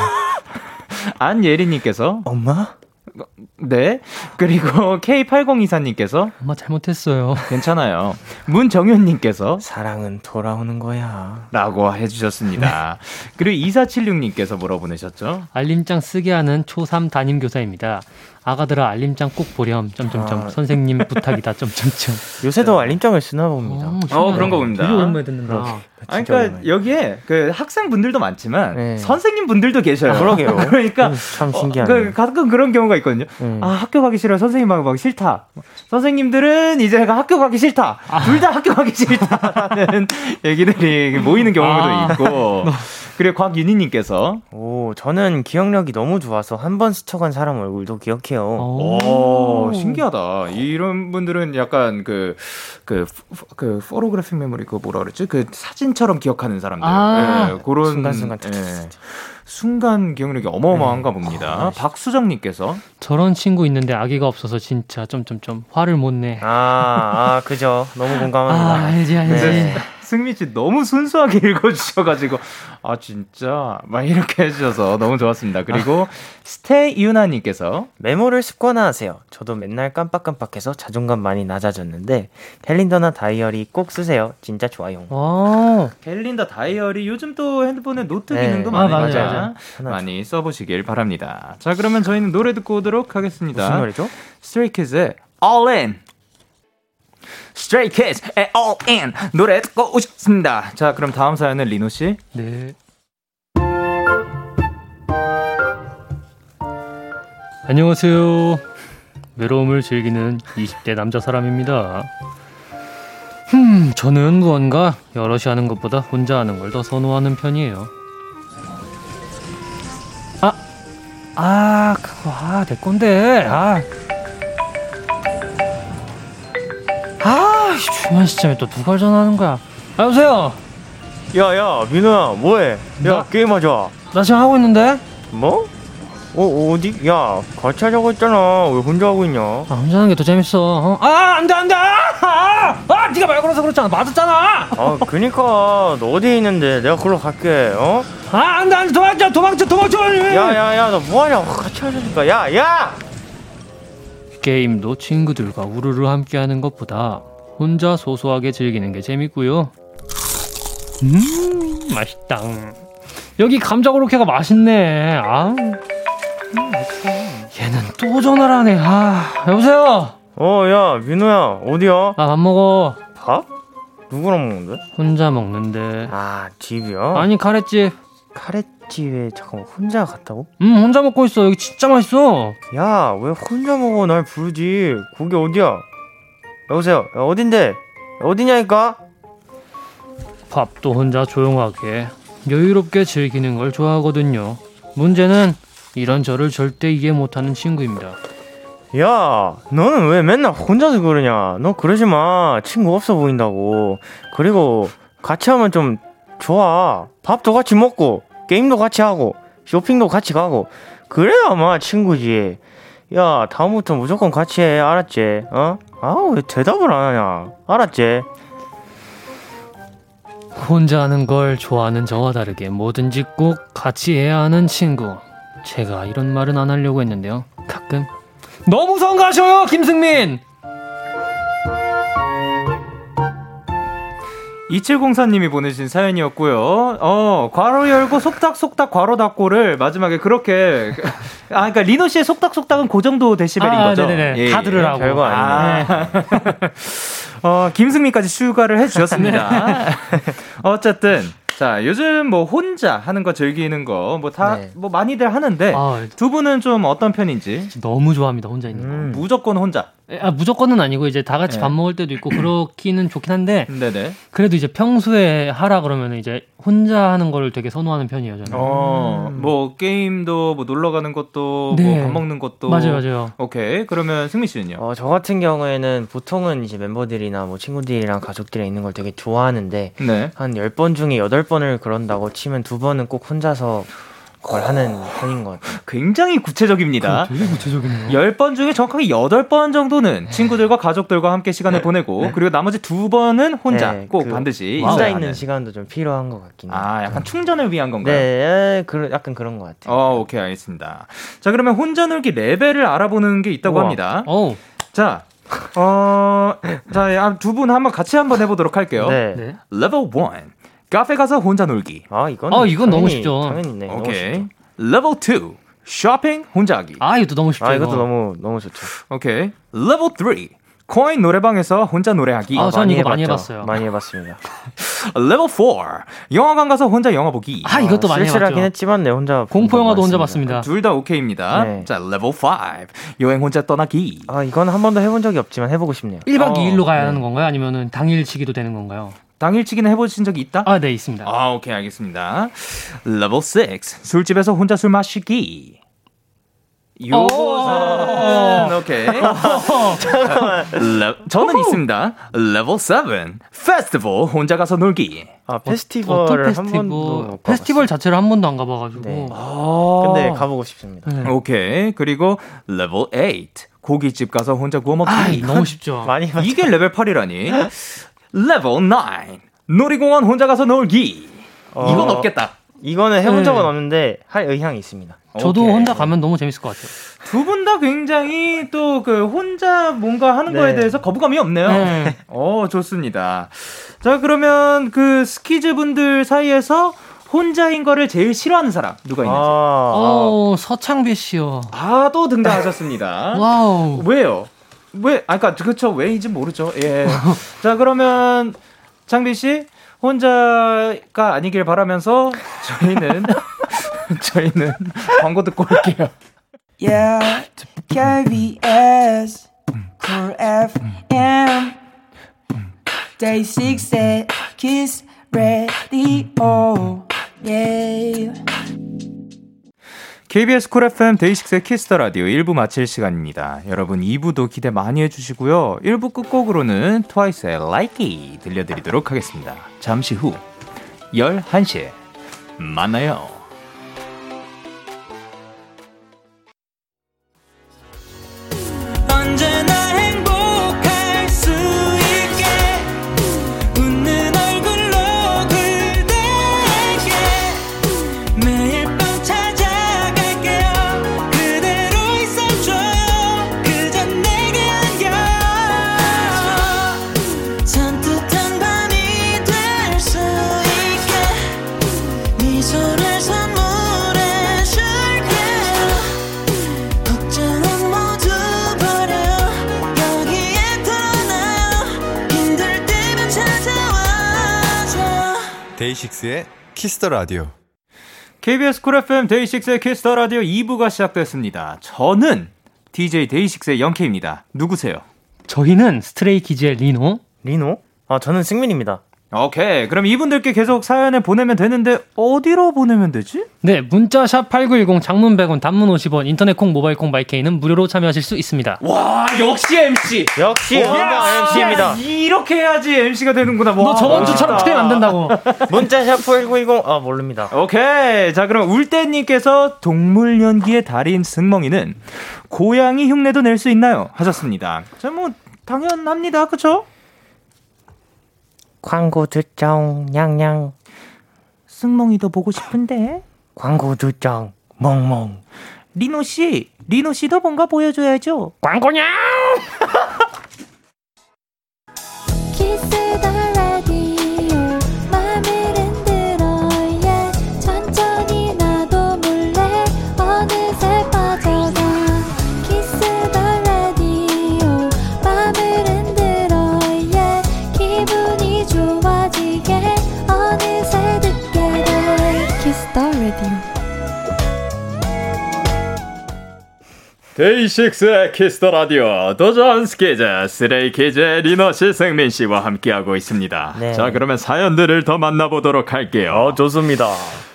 A: 안예린님께서,
C: 엄마?
A: 네. 그리고 K8024님께서,
B: 엄마 잘못했어요.
A: 괜찮아요. 문정현님께서,
C: 사랑은 돌아오는 거야.
A: 라고 해주셨습니다. 그리고 2476님께서 뭐라고 보내셨죠?
B: 알림장 쓰게 하는 초3 담임 교사입니다. 아가들아 알림장 꼭 보렴. 점점점
C: 아.
B: 선생님 부탁이다. 점점점.
C: 요새도 알림장을 쓰나 봅니다.
A: 어, 그런 거 봅니다.
B: 되게 오랜만에 듣는다.
A: 아니,
C: 진짜
A: 그러니까
C: 오랜만에.
A: 여기에 그 학생분들도 많지만
C: 네.
A: 선생님분들도 계셔요.
C: 아, 그러게요.
A: 그러니까
C: 참
A: 어,
C: 신기하네.
A: 그 가끔 그런 경우가 있거든요.
C: 음.
A: 아 학교 가기 싫어 선생님하고 가기 싫다. 선생님들은 이제 학교 가기 싫다.
C: 아.
A: 둘다 학교 가기 싫다라는 얘기들이 모이는 경우도
B: 아.
A: 있고. 그리고 곽윤희님께서
C: 오, 저는 기억력이 너무 좋아서 한 번 스쳐간 사람 얼굴도 기억해요.
A: 오, 신기하다. 이런 분들은 약간 그, 그, 프- 그, photographic memory, 그 뭐라 그랬지? 그 사진처럼 기억하는 사람들.
B: 아.
A: 예, 그런.
C: 순간순간
A: 예, 순간 기억력이 어마어마한가 봅니다. 박수정님께서.
B: 저런 친구 있는데 아기가 없어서 진짜 점점점 화를 못 내.
C: 아, 아, 그죠. 너무 공감합니다.
B: 아, 알지 알지.
C: 네.
A: 승민 씨 너무 순수하게 읽어주셔가지고, 아, 진짜. 막 이렇게 해주셔서 너무 좋았습니다. 그리고 스테이 유나님께서.
C: 메모를 습관화하세요. 저도 맨날 깜빡깜빡해서 자존감 많이 낮아졌는데 캘린더나 다이어리 꼭 쓰세요. 진짜 좋아요.
B: 어.
A: 캘린더 다이어리 요즘 또 핸드폰에 노트
C: 네.
A: 기능도
B: 아,
A: 많으니까
B: 맞아요, 맞아요.
A: 많이 써보시길 바랍니다. 자 그러면 저희는 노래 듣고 오도록 하겠습니다.
C: 무슨 노래죠?
A: Kids의 All In. Stray Kids의 All In 노래 듣고 오셨습니다. 자 그럼 다음 사연은 리노 씨.
B: 네. 안녕하세요. 외로움을 즐기는 20대 남자 사람입니다. 흠, 음, 저는 무언가 여럿이 하는 것보다 혼자 하는 걸 더 선호하는 편이에요. 아, 아, 그거, 아, 내 건데, 아. 아, 중요한 시점에 또 누가 전화하는 거야? 아, 여보세요?
C: 야 야 민호야 뭐해? 야
B: 나-
C: 게임하자.
B: 나 지금 하고 있는데?
C: 뭐? 어 어디? 야 같이 하자고 했잖아. 왜 혼자 하고 있냐?
B: 아, 혼자 하는 게 더 재밌어. 어? 아, 안 돼, 안 돼! 아, 아, 아, 네가 말 걸어서 그렇잖아. 맞았잖아!
C: 아 그니까 너 어디 있는데 내가 걸로 갈게. 어?
B: 아, 안 돼, 안 돼, 도망쳐, 도망쳐, 도망쳐!
C: 야 야 야 너 뭐하냐? 같이 하자니까. 야 야.
B: 게임도 친구들과 우르르 함께 하는 것보다 혼자 소소하게 즐기는 게 재밌고요. 음, 맛있다. 여기 감자 고로케가 맛있네. 아, 음, 맛있어. 얘는 또 전화를 하네. 아, 여보세요.
C: 어 야 민호야 어디야?
B: 나 밥 먹어.
C: 밥? 누구랑 먹는데?
B: 혼자 먹는데.
C: 아 집이야?
B: 아니 카레집.
C: 카레집 에 잠깐 혼자 갔다고?
B: 음, 혼자 먹고 있어. 여기 진짜 맛있어.
C: 야 왜 혼자 먹어? 날 부르지. 거기 어디야? 여보세요. 야, 어딘데? 어디냐니까?
B: 밥도 혼자 조용하게 여유롭게 즐기는 걸 좋아하거든요. 문제는 이런 저를 절대 이해 못하는 친구입니다.
C: 야, 너는 왜 맨날 혼자서 그러냐? 너 그러지 마. 친구 없어 보인다고. 그리고 같이 하면 좀 좋아. 밥도 같이 먹고, 게임도 같이 하고, 쇼핑도 같이 가고. 그래야 아마 친구지. 야, 다음부터 무조건 같이 해. 알았지? 어? 아우, 왜 대답을 안 하냐? 알았지?
B: 혼자 하는 걸 좋아하는 저와 다르게 뭐든지 꼭 같이 해야 하는 친구. 제가 이런 말은 안 하려고 했는데요. 가끔 너무 성가셔요, 김승민.
A: 2704님이 보내신 사연이었고요. 어, 괄호 열고 속닥속닥 괄호 닫고를 마지막에 그렇게 아 그러니까 리노 씨의 속닥속닥은 그 정도 데시벨인
B: 아,
A: 거죠.
B: 네네네. 다 들으라고.
C: 별거 아니네.
A: 아. 어, 김승민까지 추가를 해 주셨습니다. 어쨌든 자, 요즘 뭐 혼자 하는 거 즐기는 거 뭐 다뭐
C: 네.
A: 많이들 하는데
B: 아,
A: 두 분은 좀 어떤 편인지
B: 너무 좋아합니다. 혼자 있는 거.
C: 음.
A: 무조건 혼자.
B: 아, 무조건은 아니고 이제 다 같이
A: 네.
B: 밥 먹을 때도 있고 그렇기는 좋긴 한데
A: 네네.
B: 그래도 이제 평소에 하라 그러면 이제 혼자 하는 거를 되게 선호하는 편이에요. 저는.
A: 어,
C: 음.
A: 뭐 게임도 뭐 놀러 가는 것도
B: 네.
A: 뭐밥 먹는 것도
B: 맞아요, 맞아요.
A: 오케이. 그러면 승민 씨는요?
C: 어, 저 같은 경우에는 보통은 이제 멤버들이나 뭐 친구들이랑 가족들이랑 있는 걸 되게 좋아하는데
A: 네.
C: 한 10번 중에 8 번을 그런다고 치면 두 번은 꼭 혼자서 그 걸 하는 편인 것 같아요.
A: 굉장히 구체적입니다.
B: 되게 구체적이네요.
A: 10번 중에 정확하게 8번 정도는 친구들과 가족들과 함께 시간을 보내고 그리고 나머지 두 번은 혼자
C: 네, 꼭그
A: 반드시
C: 혼자 있는
A: 하는.
C: 시간도 좀 필요한 것 같긴 해요.
A: 아, 약간 충전을 위한 건가요?
C: 네, 그, 약간 그런 것 같아요.
A: 어, 오케이, 알겠습니다. 자, 그러면 혼자 놀기 레벨을 알아보는 게 있다고
C: 우와.
A: 합니다.
B: 어,
A: 자, 어, 자, 두 분 한번 같이 한번 해보도록 할게요.
C: 네.
B: 네.
A: 레벨 1. 카페 가서 혼자 놀기.
C: 아, 이건
B: 아, 이건 너무 쉽죠.
C: 당연히 네. 너무
A: 오케이. 레벨 2. 쇼핑 혼자 하기.
B: 아 이것도 너무 쉽죠.
C: 아, 이것도
B: 이거.
C: 너무 너무 좋죠.
A: 오케이. 레벨 3. 코인 노래방에서 혼자 노래하기.
B: 아, 전 이거 많이
C: 해봤죠.
B: 해봤어요.
C: 많이 해봤습니다.
A: 레벨 4. 영화관 가서 혼자 영화 보기.
B: 아 이것도 많이
C: 쓸쓸하긴
B: 해봤죠.
C: 했지만 네 혼자
B: 공포 영화도 혼자
C: 봤습니다.
A: 둘 다 오케이입니다.
C: 네.
A: 자, 레벨 5. 여행 혼자 떠나기.
C: 아, 이건 한 번도 해본 적이 없지만 해보고 싶네요.
B: 1박
A: 어,
B: 2일로 가야 하는 건가요? 아니면은 당일치기도 되는 건가요?
A: 당일치기는 해보신 적이 있다?
B: 아, 네, 있습니다.
A: 아, 오케이, 알겠습니다. 레벨 6. 술집에서 혼자 술 마시기. 요것은 오케이. 레- 저는 있습니다. 레벨 7. 페스티벌 혼자 가서 놀기.
C: 아, 페스티벌을 한
B: 페스티벌?
C: 번도 못
B: 페스티벌 자체를 한 번도 안 가봐 가지고.
C: 네.
A: 아.
C: 근데 가보고 싶습니다.
B: 네.
A: 오케이. 그리고 레벨 8. 고깃집 가서 혼자 구워 먹기.
B: 아, 너무 쉽죠.
C: 많이.
A: 이게 레벨 8이라니. 레벨 9. 놀이공원 혼자 가서 놀기.
C: 어,
A: 이건 없겠다.
C: 이거는 해본
B: 네.
C: 적은 없는데 할 의향이 있습니다.
B: 저도
A: 오케이.
B: 혼자 가면 너무 재밌을 것 같아요.
A: 두 분 다 굉장히 또 그 혼자 뭔가 하는
C: 네.
A: 거에 대해서 거부감이 없네요.
B: 네.
A: 어, 좋습니다. 자, 그러면 그 스키즈 분들 사이에서 혼자인 거를 제일 싫어하는 사람 누가 있는지. 아,
B: 어, 서창빈 씨요.
A: 또 등장하셨습니다.
B: Wow.
A: 왜요? 왜? 아, 그니까, 그쵸. 왜인지 모르죠. 예. 자, 그러면, 창비 씨, 혼자가 아니길 바라면서, 저희는, 저희는 광고 듣고 올게요.
D: Yeah, KBS, Cool FM. 데이식스의 키스 더 라디오 예
A: KBS 쿨 FM 데이식스의 키스 더 라디오 1부 마칠 시간입니다. 여러분 2부도 기대 많이 해주시고요. 1부 끝곡으로는 트와이스의 Like It 들려드리도록 하겠습니다. 잠시 후 11시에 만나요.
E: 키스 더 라디오.
A: KBS 쿨 FM 데이식스의 키스 더 라디오 2부가 시작됐습니다. 저는 DJ 데이식스의 영케입니다. 누구세요?
B: 저희는 스트레이키즈의 리노.
C: 리노? 아, 저는 승민입니다.
A: 오케이. 그럼 이분들께 계속 사연을 보내면 되는데 어디로 보내면 되지?
B: 네, 문자 샵 8910 장문 100원, 단문 50원, 인터넷 콩, 모바일 콩, 마이케이는 무료로 참여하실 수 있습니다.
A: 와, 역시 MC.
C: 역시 MC입니다.
A: 이렇게 해야지 MC가 되는구나. 와,
B: 너 저번 주처럼 트림 안 된다고.
C: 문자 샵 8910, 아, 모릅니다.
A: 오케이. 자, 그럼 울대 님께서 동물 연기의 달인 승멍이는 고양이 흉내도 낼 수 있나요? 하셨습니다. 자, 뭐, 당연합니다. 그쵸?
C: 광고 듣정, 냥냥.
A: 승멍이도 보고 싶은데.
C: 광고 듣정, 멍멍.
A: 리노 씨, 리노 씨도 뭔가 보여줘야죠.
B: 광고냐!
A: 데이식스의 키스 더 라디오 도전 스키즈 스트레이키즈 리노 씨 승민 씨와 함께하고 있습니다.
C: 네.
A: 자 그러면 사연들을 더 만나보도록 할게요.
C: 어, 좋습니다.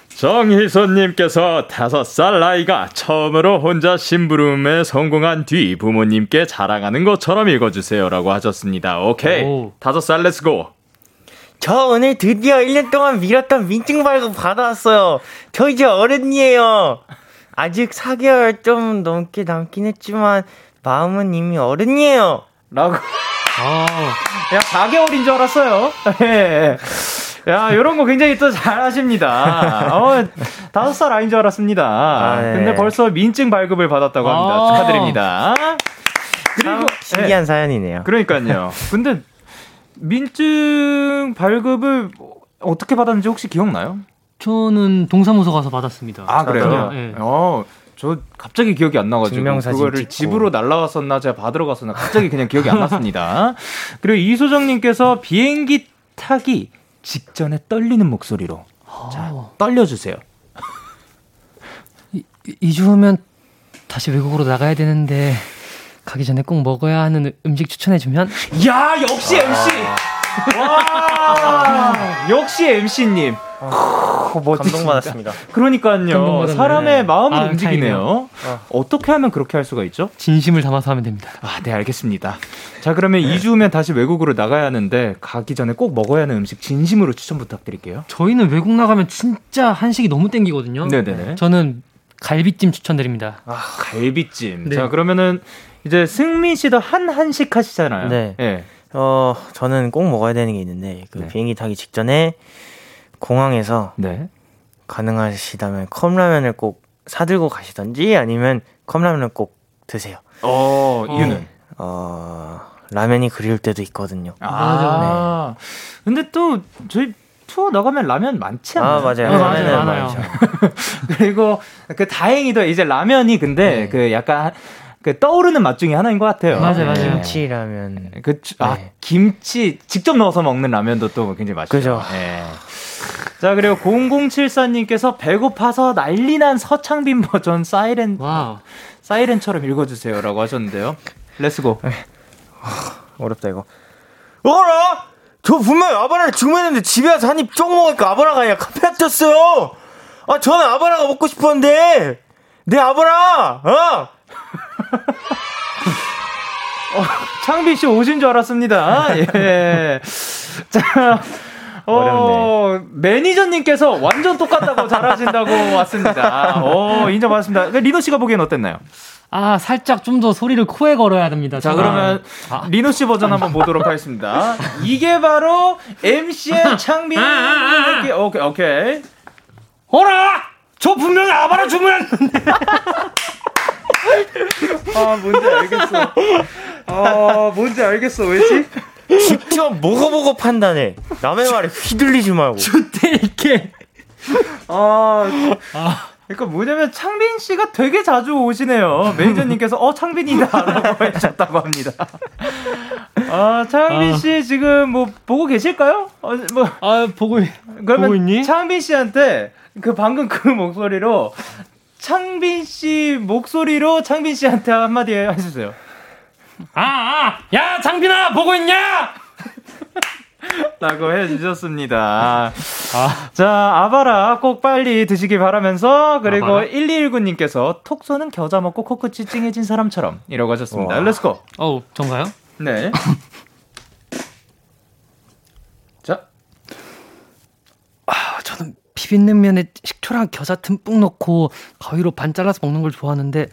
A: 정희선님께서 다섯 살 아이가 처음으로 혼자 심부름에 성공한 뒤 부모님께 자랑하는 것처럼 읽어주세요라고 하셨습니다. 오케이
B: 오.
A: 다섯 살 Let's go
C: 저 오늘 드디어 1년 동안 미뤘던 민증 발급 받아왔어요. 저 이제 어른이에요. 아직 4개월 좀 넘게 남긴 했지만 마음은 이미 어른이에요.
A: 라고
B: 아,
A: 야 4개월인 줄 알았어요. 예. 야, 요런 거 굉장히 또 잘하십니다. 어, 다섯 살 아인 줄 알았습니다.
C: 네.
A: 근데 벌써 민증 발급을 받았다고 합니다.
B: 아.
A: 축하드립니다. 그리고,
C: 참 신기한 사연이네요.
A: 그러니까요. 근데 민증 발급을 어떻게 받았는지 혹시 기억나요?
B: 저는 동사무소 가서 받았습니다.
A: 아, 그래요?
B: 네.
A: 어, 저 갑자기 기억이 안 나가지고 그거를
C: 찍고.
A: 집으로 날라왔었나 제가 받으러 갔었나 갑자기 그냥 기억이 안 났습니다. 그리고 이소정님께서 비행기 타기 직전에 떨리는 목소리로 자
B: 아.
A: 떨려주세요.
B: 이, 이주 후면 다시 외국으로 나가야 되는데 가기 전에 꼭 먹어야 하는 음식 추천해주면
A: 야 역시 MC. 와 역시 MC님.
C: 감동받았습니다.
A: 그러니까요.
B: 감동받았네.
A: 사람의 마음을
B: 아,
A: 움직이네요. 어 떻게 하면 그렇게 할 수가 있죠?
B: 진심을 담아서 하면 됩니다.
A: 아, 네, 알겠습니다. 자, 그러면 2주 후면 다시 외국으로 나가야 하는데 가기 전에 꼭 먹어야 하는 음식 진심으로 추천 부탁드릴게요.
B: 저희는 외국 나가면 진짜 한식이 너무 땡기거든요.
A: 네네네.
B: 저는 갈비찜 추천드립니다.
A: 아, 갈비찜.
B: 네.
A: 자, 그러면은 이제 승민 씨도 한 한식 하시잖아요.
C: 네.
A: 예.
C: 어, 저는 꼭 먹어야 되는 게 있는데 그
A: 네.
C: 비행기 타기 직전에 공항에서
A: 네.
C: 가능하시다면 컵라면을 꼭 사들고 가시던지 아니면 컵라면을 꼭 드세요.
A: 어, 이유는?
C: 어, 라면이 그리울 때도 있거든요.
A: 아, 근데 또 저희 투어 나가면 라면 많지 않나요?
C: 아, 맞아요.
B: 어, 맞아요,
C: 라면은
B: 많아요.
C: 많죠.
A: 그리고 그 다행히도 이제 라면이 근데
C: 네.
A: 그 약간 그 떠오르는 맛 중에 하나인 것 같아요.
B: 맞아요, 맞아요.
A: 예.
C: 김치 라면
A: 그, 아,
C: 네.
A: 김치 직접 넣어서 먹는 라면도 또 굉장히 맛있죠.
C: 그죠.
A: 예. 자, 그리고 0074님께서 배고파서 난리 난 서창빈 버전 사이렌,
B: wow.
A: 사이렌처럼 읽어주세요. 라고 하셨는데요. Let's go.
C: 어렵다 이거. 어라 저 분명히 아바라를 주문했는데 집에 와서 한입 쪽 먹으니까 아바라가 아니라 카페라떼였어요. 아, 저는 아바라가 먹고 싶었는데 내 아바라, 어?
A: 창빈 씨 오신 줄 알았습니다. 예. 자. 어, 매니저님께서 완전 똑같다고 잘하신다고 왔습니다. 어, 인정받았습니다. 리노 씨가 보기엔 어땠나요?
B: 아, 살짝 좀 더 소리를 코에 걸어야 됩니다.
A: 자,
B: 저는.
A: 그러면
B: 아.
A: 리노 씨 버전 한번 보도록 하겠습니다. 이게 바로 MC의 창빈. 오케이, 오케이, 오케이.
B: 어라! 저 분명히 아바라 주문했는데.
A: 아, 뭔지 알겠어. 아, 뭔지 알겠어. 왜지?
C: 직접 먹어보고 판단해. 남의 말에 휘둘리지 말고.
B: 그때 이렇게.
A: 아, 그러니까 뭐냐면 창빈 씨가 되게 자주 오시네요. 매니저님께서 어 창빈이다라고 해주셨다고 합니다. 아 창빈
B: 아.
A: 씨 지금 뭐 보고 계실까요? 어, 뭐
B: 아, 보고,
A: 그러면
B: 보고 있니?
A: 창빈 씨한테 그 방금 그 목소리로 창빈 씨 목소리로 창빈 씨한테 한마디 해주세요.
B: 아, 아! 야, 창빈아! 보고 있냐?
A: 라고 해주셨습니다. 자, 아바라 꼭 빨리 드시길 바라면서, 그리고
B: 아바라?
A: 1219님께서 톡 쏘는 겨자 먹고 코끝이 찡해진 사람처럼 이라고 하셨습니다. Let's go!
B: 어우, 전가요?
A: 네. 자,
B: 아, 저는 비빔냉면에 식초랑 겨자 듬뿍 넣고 가위로 반 잘라서 먹는 걸 좋아하는데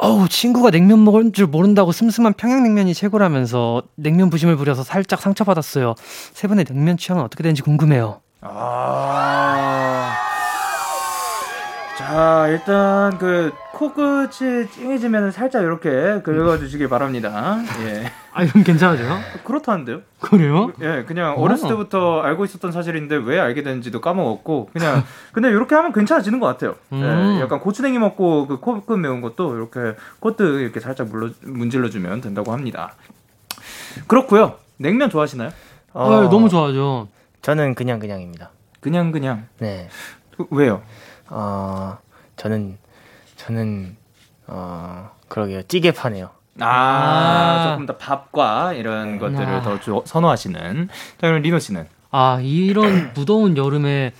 B: 어우 친구가 냉면 먹을 줄 모른다고 슴슴한 평양냉면이 최고라면서 냉면 부심을 부려서 살짝 상처받았어요. 세 분의 냉면 취향은 어떻게 되는지 궁금해요.
A: 아. 자, 일단 그 코끝이 찡해지면 살짝 이렇게 긁어주시길 바랍니다. 예.
B: 아 이건 괜찮아져요?
A: 그렇다는데요?
B: 그래요?
A: 예, 그냥
B: 어.
A: 어렸을 때부터 알고 있었던 사실인데 왜 알게 됐는지도 까먹었고 그냥 근데 이렇게 하면 괜찮아지는 것 같아요.
B: 음.
A: 예, 약간 고추냉이 먹고 그 코끝 매운 것도 이렇게 코트 이렇게 살짝 물러 문질러 주면 된다고 합니다. 그렇고요. 냉면 좋아하시나요?
C: 어,
B: 아, 너무 좋아하죠.
C: 저는 그냥 그냥입니다.
A: 그냥 그냥
C: 네.
A: 그, 왜요?
C: 어, 저는 저는 어, 그러게요. 찌개파네요.
A: 아,
B: 아.
A: 조금 더 밥과 이런 것들을
B: 아.
A: 더 조- 선호하시는. 자, 그럼 리노 씨는
B: 아 이런 무더운 여름에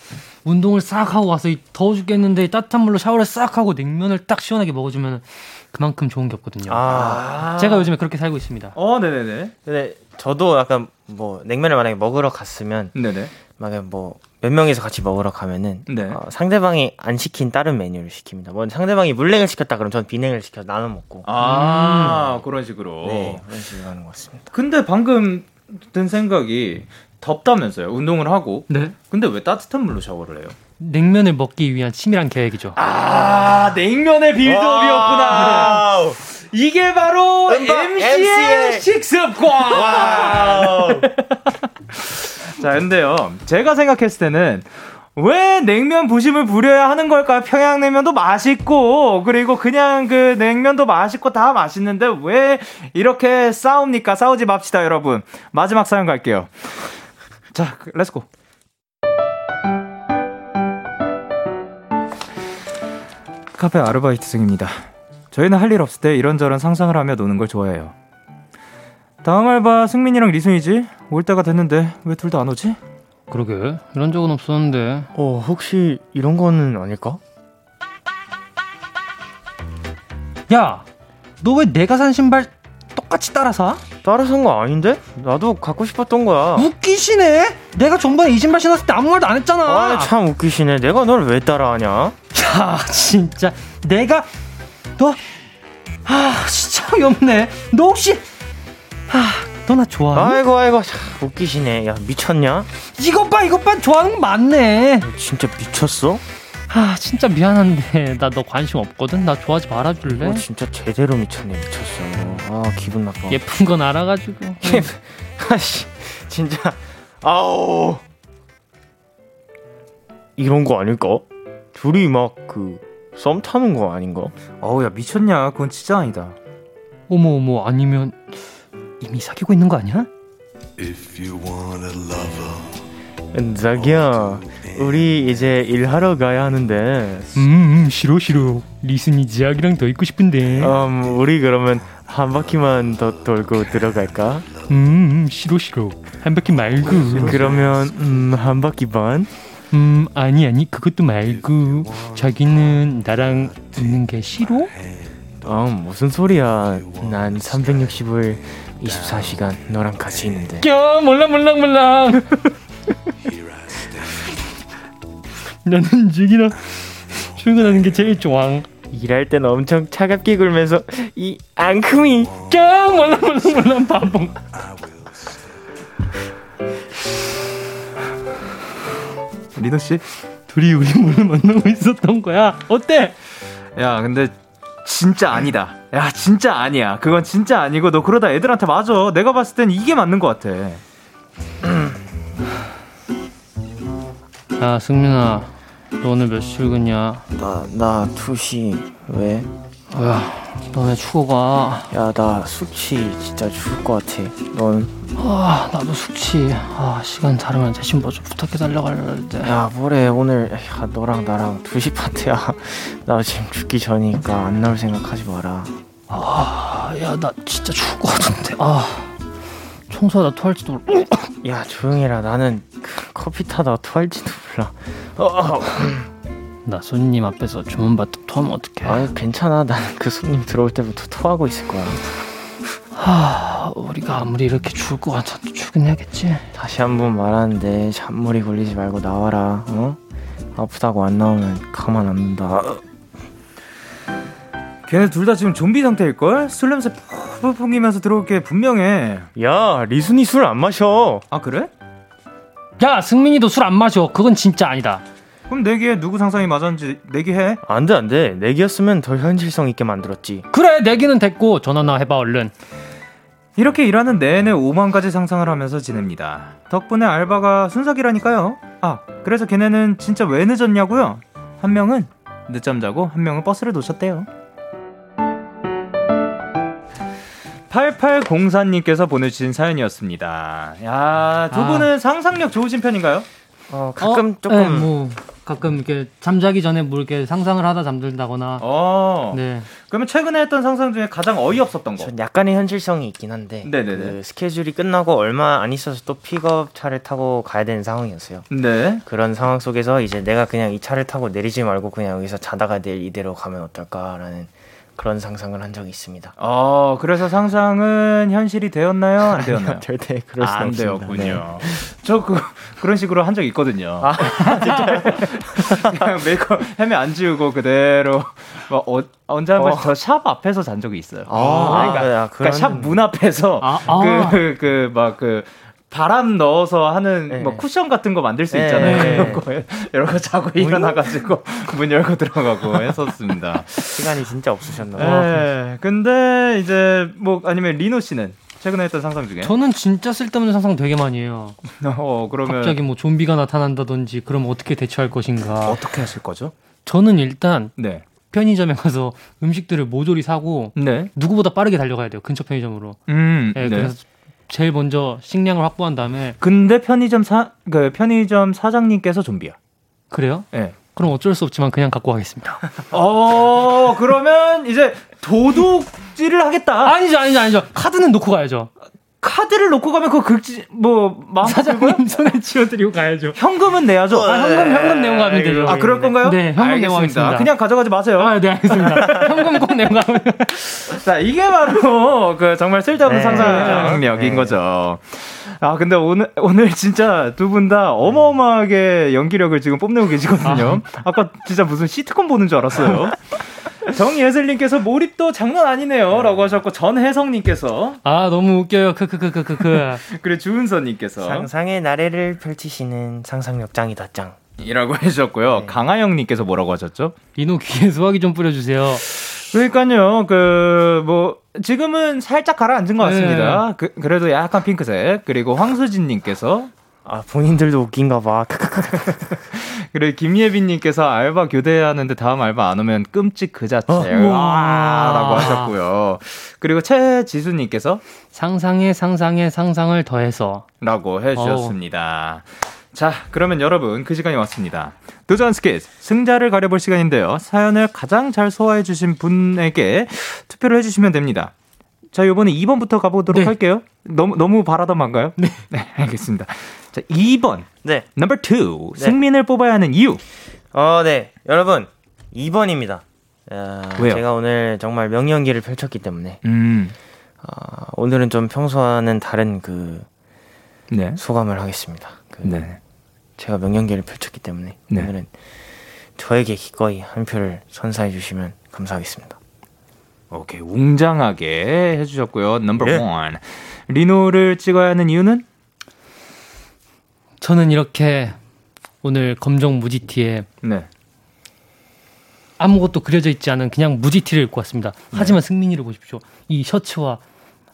B: 운동을 싹 하고 와서 이 더워 죽겠는데 따뜻한 물로 샤워를 싹 하고 냉면을 딱 시원하게 먹어주면 그만큼 좋은 게 없거든요.
C: 아,
B: 제가 요즘에 그렇게 살고 있습니다.
A: 어, 네네네,
C: 근데 저도 약간 뭐 냉면을 만약에 먹으러 갔으면
A: 네네.
C: 만약에 뭐 몇 명이서 같이 먹으러 가면은
A: 네.
C: 어, 상대방이 안 시킨 다른 메뉴를 시킵니다. 뭐 상대방이 물냉을 시켰다 그러면 저는 비냉을 시켜서 나눠 먹고
A: 아, 그런 식으로.
C: 네 그런 식으로 하는 것 같습니다.
A: 근데 방금 든 생각이 덥다면서요. 운동을 하고.
B: 네.
A: 근데 왜 따뜻한 물로 샤워를 해요?
B: 냉면을 먹기 위한 치밀한 계획이죠.
A: 아, 냉면의 빌드업이었구나. 이게 바로 MC의 식습관. 자, 근데요. 제가 생각했을 때는 왜 냉면 부심을 부려야 하는 걸까요? 평양냉면도 맛있고, 그리고 그냥 그 냉면도 맛있고 다 맛있는데 왜 이렇게 싸웁니까? 싸우지 맙시다, 여러분. 마지막 사연 갈게요. 자, 그, let's go. 카페 아르바이트생입니다. 저희는 할 일 없을 때 이런저런 상상을 하며 노는 걸 좋아해요. 다음 알바 승민이랑 리승이지? 올 때가 됐는데 왜 둘 다 안 오지?
B: 그러게 이런 적은 없었는데.
C: 어 혹시 이런 거는 아닐까?
B: 야, 너 왜 내가 산 신발 똑같이 따라 사?
C: 따라 산 거 아닌데? 나도 갖고 싶었던 거야.
B: 웃기시네. 내가 전번에 이 신발 신었을 때 아무 말도 안 했잖아.
C: 아 참 웃기시네. 내가 널 왜 따라하냐?
B: 야, 진짜 내가 너 아, 진짜 어이없네. 너 혹시 아, 너나 좋아해?
C: 아이고 아이고 참 웃기시네. 야 미쳤냐?
B: 이것 봐, 이것 봐. 좋아하는 거 맞네.
C: 진짜 미쳤어?
B: 아, 진짜 미안한데 나 너 관심 없거든. 나 좋아하지 말아줄래?
C: 어, 진짜 제대로 미쳤네 미쳤어. 아 기분 나빠.
B: 예쁜 건 알아가지고.
C: 아씨 진짜 아우 이런 거 아닐까? 둘이 막 그 썸 타는 거 아닌가?
A: 어우 야 미쳤냐 그건 진짜 아니다
B: 어머 어머 아니면 이미 사귀고 있는 거 아니야?
E: If you want a lover,
C: 자기야 우리 이제 일하러 가야 하는데
B: 음, 음 싫어 싫어. 리슨이 지학이랑 더 있고 싶은데.
C: 음 우리 그러면 한 바퀴만 더 돌고 들어갈까?
B: 음, 싫어, 싫어. 한 바퀴 말고.
C: 그러면 음, 한 바퀴 반?
B: 음, 아니, 아니, 그것도 말고. 자기는 나랑 있는 게 싫어?
C: 어, 무슨 소리야. 난 360을 24시간 너랑 같이 있는데.
B: 야, 몰라, 몰라, 몰라. 나는 저기랑 출근하는 게 제일 좋아.
C: 일할 땐 엄청 차갑게 굴면서 이 앙큼이
B: 야, 몰라, 몰라, 몰라, 바보.
A: 리노 씨?
B: 둘이 우리 몰래 만나고 있었던 거야. 어때?
A: 야, 근데 진짜 아니다. 야, 진짜 아니야. 그건 진짜 아니고 너 그러다 애들한테 맞아. 내가 봤을 땐 이게 맞는 것 같아.
B: 야, 승민아. 너 오늘 몇 시 출근이야?
C: 나, 나 2시 왜?
B: 야, 너네 추고가.
C: 야, 나 숙취 진짜 죽을 것 같아. 넌?
B: 아, 나도 숙취. 아, 시간 다르면 대신 뭐 좀 부탁해 달라고 하려는데.
C: 야, 뭐래. 오늘 야, 너랑 나랑 2시 파트야. 나 지금 죽기 전이니까 안 나올 생각하지 마라.
B: 아, 야, 나 진짜 죽을 것 같은데. 아, 청소하다 토할지도 몰라.
C: 야, 조용해라. 나는 그 커피 타다 토할지도 몰라. 어,
B: 나 손님 앞에서 주문 받다 토하면 어떡해.
C: 아, 괜찮아. 나는 그 손님 들어올 때부터 토하고 있을 거야.
B: 하, 우리가 아무리 이렇게 죽을 것 같아도 출근해야겠지.
C: 다시 한 번 말하는데 잔머리 굴리지 말고 나와라. 어? 아프다고 안 나오면 가만 안 둔다.
A: 걔네 둘 다 지금 좀비 상태일걸? 술 냄새 푹푹 풍기면서 들어올 게 분명해.
C: 야, 리순이 술 안 마셔.
A: 아, 그래?
B: 야, 승민이도 술 안 마셔. 그건 진짜 아니다.
A: 그럼 내기에 누구 상상이 맞았는지 내기해.
C: 안 돼, 안 돼. 내기였으면 더 현실성 있게 만들었지.
B: 그래, 내기는 됐고 전화나 해봐 얼른.
A: 이렇게 일하는 내내 5만 가지 상상을 하면서 지냅니다. 덕분에 알바가 순삭이라니까요. 아, 그래서 걔네는 진짜 왜 늦었냐고요? 한 명은 늦잠 자고 한 명은 버스를 놓쳤대요. 8804님께서 보내주신 사연이었습니다. 야, 두
B: 아.
A: 분은 상상력 좋으신 편인가요?
C: 어, 가끔
B: 어,
C: 조금
B: 네, 뭐 가끔 이렇게 잠자기 전에 뭐 이렇게 상상을 하다 잠들다거나.
A: 어.
B: 네.
A: 그러면 최근에 했던 상상 중에 가장 어이없었던 거.
C: 전 약간의 현실성이 있긴 한데
A: 네네네.
C: 그 스케줄이 끝나고 얼마 안 있어서 또 픽업 차를 타고 가야 되는 상황이었어요.
A: 네.
C: 그런 상황 속에서 이제 내가 그냥 이 차를 타고 내리지 말고 그냥 여기서 자다가 내일 이대로 가면 어떨까라는 그런 상상을 한 적이 있습니다.
A: 어, 그래서 상상은 현실이 되었나요? 안 되었나요?
C: 절대 그럴
A: 수안
C: 없습니다. 네.
A: 되었군요. 저 그, 그런 식으로 한 적 있거든요. 그냥 메이크업 헤매 안 지우고 그대로 뭐 어, 언제 한 번씩 저샵 앞에서 잔 적이 있어요.
C: 아,
A: 그러니까,
C: 야,
A: 그러니까 샵문 앞에서
B: 아, 아.
A: 그그 막그 바람 넣어서 하는
C: 네.
A: 뭐 쿠션 같은 거 만들 수
C: 네.
A: 있잖아요.
C: 네.
A: 이런 거 이런 거 자고 일어나가지고 문 열고 들어가고 했었습니다.
C: 시간이 진짜 없으셨나 봐.
A: 네, 근데 이제 뭐 아니면 리노 씨는 최근에 했던 상상 중에
B: 저는 진짜 쓸데없는 상상 되게 많이 해요.
A: 어 그러면
B: 갑자기 뭐 좀비가 나타난다든지 그럼 어떻게 대처할 것인가.
A: 어떻게 하실 거죠?
B: 저는 일단
A: 네,
B: 편의점에 가서 음식들을 모조리 사고
A: 네,
B: 누구보다 빠르게 달려가야 돼요. 근처 편의점으로.
A: 음,
B: 네,
A: 네.
B: 그래서 제일 먼저 식량을 확보한 다음에
A: 근데 편의점 사 그 편의점 사장님께서 좀비야.
B: 그래요?
A: 예.
B: 그럼 어쩔 수 없지만 그냥 갖고 가겠습니다.
A: 어 그러면 이제 도둑질을 하겠다.
B: 아니죠, 아니죠, 아니죠. 카드는 놓고 가야죠.
A: 카드를 놓고 가면 그 극지 뭐 마음
B: 사장님 손에 쥐어드리고 가야죠.
A: 현금은 내야죠.
B: 아, 현금, 현금 내고 가면 되죠.
A: 아 그럴 건가요?
B: 네, 현금 내고
A: 알겠습니다.
B: 가겠습니다.
A: 그냥 가져가지 마세요.
B: 아, 네, 알겠습니다. 현금 꼭 내고 가면.
A: 자, 이게 바로 그 정말 쓸데없는
C: 네.
A: 상상력인
C: 네.
A: 거죠. 아, 근데 오늘, 오늘 진짜 두 분 다 어마어마하게 연기력을 지금 뽐내고 계시거든요. 아 까 진짜 무슨 시트콤 보는 줄 알았어요. 정예슬님께서 몰입도 장난 아니네요. 라고 하셨고, 전혜성님께서,
B: 아, 너무 웃겨요. 크크크크크크.
A: 그리고 주은서님께서,
C: 상상의 나래를 펼치시는 상상력 짱이다 짱.
A: 이라고 해주셨고요. 강하영님께서 뭐라고 하셨죠?
B: 리노 귀에 수화기 좀 뿌려주세요.
A: 그러니까요, 그, 뭐, 지금은 살짝 가라앉은 것 같습니다. 그, 그래도 약간 핑크색. 그리고 황수진님께서,
C: 아 본인들도 웃긴가 봐.
A: 그리고 김예빈님께서 알바 교대하는데 다음 알바 안 오면 끔찍 그 자체.
B: 어.
A: 아, 라고 하셨고요. 그리고 최지수님께서
B: 상상에 상상에 상상을 더해서.
A: 라고 해주셨습니다. 자, 그러면 여러분 그 시간이 왔습니다. 도전 스케치 승자를 가려볼 시간인데요. 사연을 가장 잘 소화해 주신 분에게 투표를 해주시면 됩니다. 자, 이번에 2번부터 가보도록
B: 네.
A: 할게요. 너무, 너무 바라던 만가요? 네. 알겠습니다. 자, 2번.
C: 네.
A: 넘버 2.
C: 네.
A: 승민을 뽑아야 하는 이유.
C: 어, 네. 여러분, 2번입니다. 어,
A: 왜요?
C: 제가 오늘 정말 명연기를 펼쳤기 때문에
A: 음.
C: 어, 오늘은 좀 평소와는 다른 그
A: 네.
C: 소감을 하겠습니다. 그
A: 네.
C: 제가 명연기를 펼쳤기 때문에
A: 네.
C: 오늘은 저에게 기꺼이 한 표를 선사해 주시면 감사하겠습니다.
A: 오케이. 웅장하게 해주셨고요. 넘버
C: 예.
A: 1. 리노를 찍어야 하는 이유는?
B: 저는 이렇게 오늘 검정 무지티에
A: 네.
B: 아무것도 그려져 있지 않은 그냥 무지티를 입고 왔습니다. 하지만 승민이를 보십시오. 이 셔츠와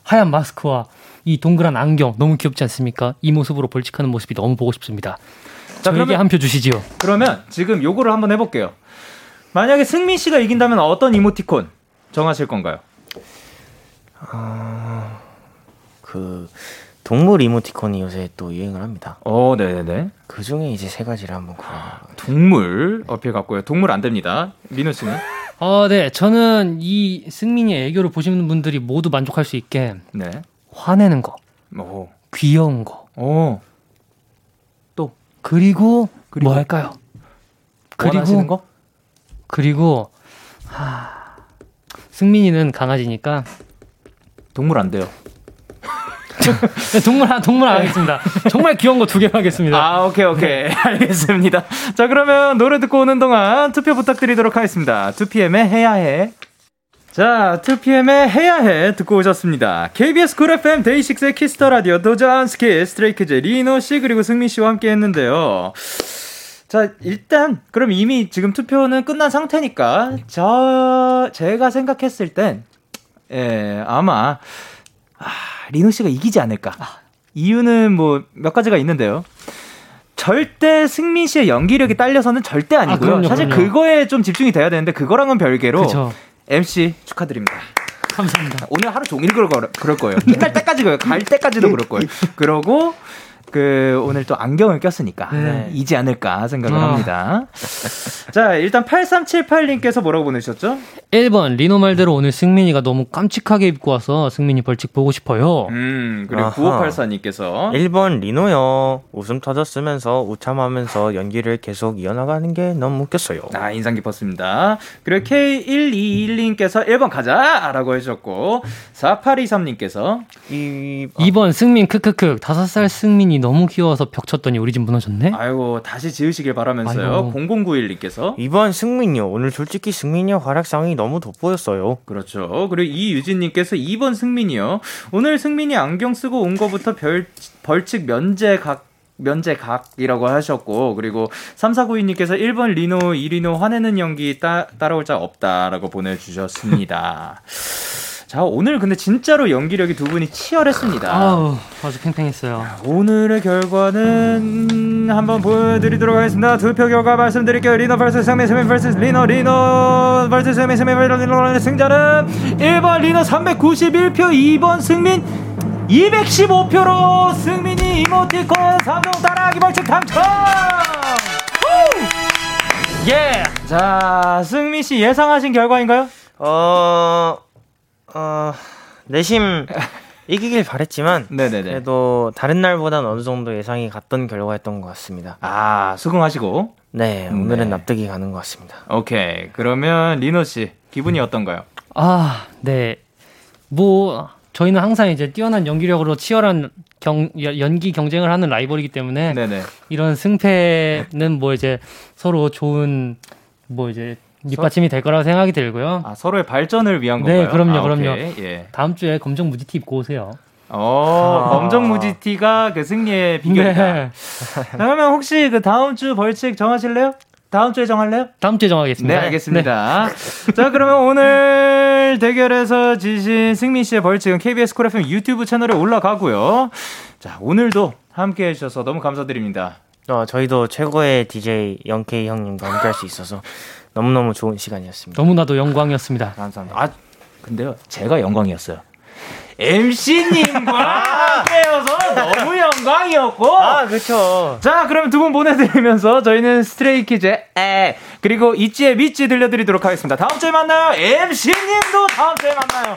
B: 하얀 마스크와 이 동그란 안경 너무 귀엽지 않습니까? 이 모습으로 벌칙하는 모습이 너무 보고 싶습니다.
A: 자,
B: 저에게
A: 그러면-
B: 한표 주시지요.
A: 그러면 지금 요거를 한번 해볼게요. 만약에 승민 씨가 이긴다면 어떤 이모티콘 정하실 건가요?
C: 그 동물 이모티콘이 요새 또 유행을 합니다.
A: 어, 네네네.
C: 그 중에 이제 세 가지를 한번 골라.
A: 동물 어필 같고요. 동물 안 됩니다. 민호 씨는?
B: 어, 네. 저는 이 승민이의 애교를 보시는 분들이 모두 만족할 수 있게
A: 네.
B: 화내는 거,
A: 오.
B: 귀여운 거,
A: 오.
B: 그리고,
A: 그리고?
B: 뭐 할까요?
A: 거?
B: 그리고 하... 승민이는 강아지니까
A: 동물 안 돼요.
B: 네, 동물 하- 동물 하겠습니다. 정말 귀여운 거 두 개 하겠습니다.
A: 아, 오케이, 오케이. 알겠습니다. 자, 그러면 노래 듣고 오는 동안 투표 부탁드리도록 하겠습니다. 2PM의 해야 해. 자, 2PM의 해야 해 듣고 오셨습니다. KBS 쿨 FM 데이식스의 키스 더 라디오 도전 스키즈 스트레이키즈 리노 씨 그리고 승민 씨와 함께 했는데요. 자, 일단 그럼 이미 지금 투표는 끝난 상태니까 저 제가 생각했을 땐 예, 아마 아, 리노 씨가 이기지 않을까. 이유는 뭐 몇 가지가 있는데요. 절대 승민 씨의 연기력이 딸려서는 절대 아니고요.
B: 그럼요,
A: 사실
B: 그럼요.
A: 그거에 좀 집중이 돼야 되는데 그거랑은 별개로
B: 그렇죠.
A: MC 축하드립니다.
B: 감사합니다.
A: 오늘 하루 종일 그럴, 거, 그럴 거예요. 끝날 때까지. 갈 때까지도 그럴 거예요. 그러고 그 오늘 또 안경을 꼈으니까
B: 네.
A: 이지 않을까 생각을
B: 아.
A: 합니다. 자, 일단 8378님께서 뭐라고 보내주셨죠?
B: 1번 리노 말대로 오늘 승민이가 너무 깜찍하게 입고 와서 승민이 벌칙 보고 싶어요.
A: 음, 그리고
C: 아하.
A: 9584님께서
C: 1번 리노요. 웃음 터졌으면서 우참하면서 연기를 계속 이어나가는 게 너무 웃겼어요.
A: 아, 인상 깊었습니다. 그리고 K1221님께서 1번 가자! 라고 해주셨고, 4823님께서,
C: 이
B: 2번 승민 크크크 5살 승민이 너무 귀여워서 벽 쳤더니 우리 집 무너졌네.
A: 아이고, 다시 지으시길 바라면서요.
B: 아이고.
A: 0091님께서,
C: 2번 승민요. 오늘 솔직히 승민이의 활약상이 너무 돋보였어요.
A: 그렇죠. 그리고 이유진님께서 2번 승민이요. 오늘 승민이 안경 쓰고 온 거부터 별, 벌칙 면제 각, 면제 각이라고 하셨고, 그리고 3492님께서 1번 리노, 2리노 화내는 연기 따, 따라올 자 없다라고 보내주셨습니다. 자, 오늘 근데 진짜로 연기력이 두 분이 치열했습니다.
B: 아우 아주 팽팽했어요.
A: 오늘의 결과는 한번 보여드리도록 하겠습니다. 투표 결과 말씀드릴게요. 리노 vs 승민 승민 vs 리노 리노 vs 승민 승민 vs 리노 승자는 1번 리노 391표 2번 승민 215표로 승민이 이모티콘 3종 따라하기 벌칙 당첨!
B: 예.
A: 자, 승민 씨 예상하신 결과인가요?
C: 어, 어, 내심 이기길 바랬지만
A: 네네네.
C: 그래도 다른 날보단 어느 정도 예상이 갔던 결과였던 것 같습니다.
A: 아, 수긍하시고.
C: 네, 오늘은
A: 네.
C: 납득이 가는 것 같습니다.
A: 오케이. 그러면 리노 씨 기분이 어떤가요?
B: 아, 네. 뭐 저희는 항상 이제 뛰어난 연기력으로 치열한 경, 연- 연기 경쟁을 하는 라이벌이기 때문에
A: 네네.
B: 이런 승패는 뭐 이제 서로 좋은 뭐 이제 밑받침이 될 거라고 생각이 들고요.
A: 아, 서로의 발전을 위한
B: 네,
A: 건가요?
B: 그럼요,
A: 아,
B: 그럼요.
A: 예.
B: 다음 주에 검정 무지티 입고 오세요.
A: 어,
C: 아.
A: 검정 무지티가 그 승리의 비결이다.
B: 네.
A: 자, 그러면 혹시 그 다음 주 벌칙 정하실래요? 다음 주에 정할래요?
B: 다음 주에
A: 네,
B: 정하겠습니다.
A: 알겠습니다. 자, 그러면 오늘 대결에서 지신 승민 씨의 벌칙은 KBS 쿨 FM 유튜브 채널에 올라가고요. 자, 오늘도 함께 해주셔서 너무 감사드립니다.
C: 어, 저희도 최고의 DJ 영케이 형님과 함께 할 수 있어서 너무너무 좋은 시간이었습니다.
B: 너무나도 영광이었습니다.
A: 감사합니다. 아, 근데요, 제가 영광이었어요. MC님과 함께여서 너무 영광이었고.
C: 아, 그쵸.
A: 자, 그러면 두분 보내드리면서 저희는 스트레이키즈의 애, 그리고 있지의 믿지 들려드리도록 하겠습니다. 다음 주에 만나요. MC님도 다음 주에 만나요.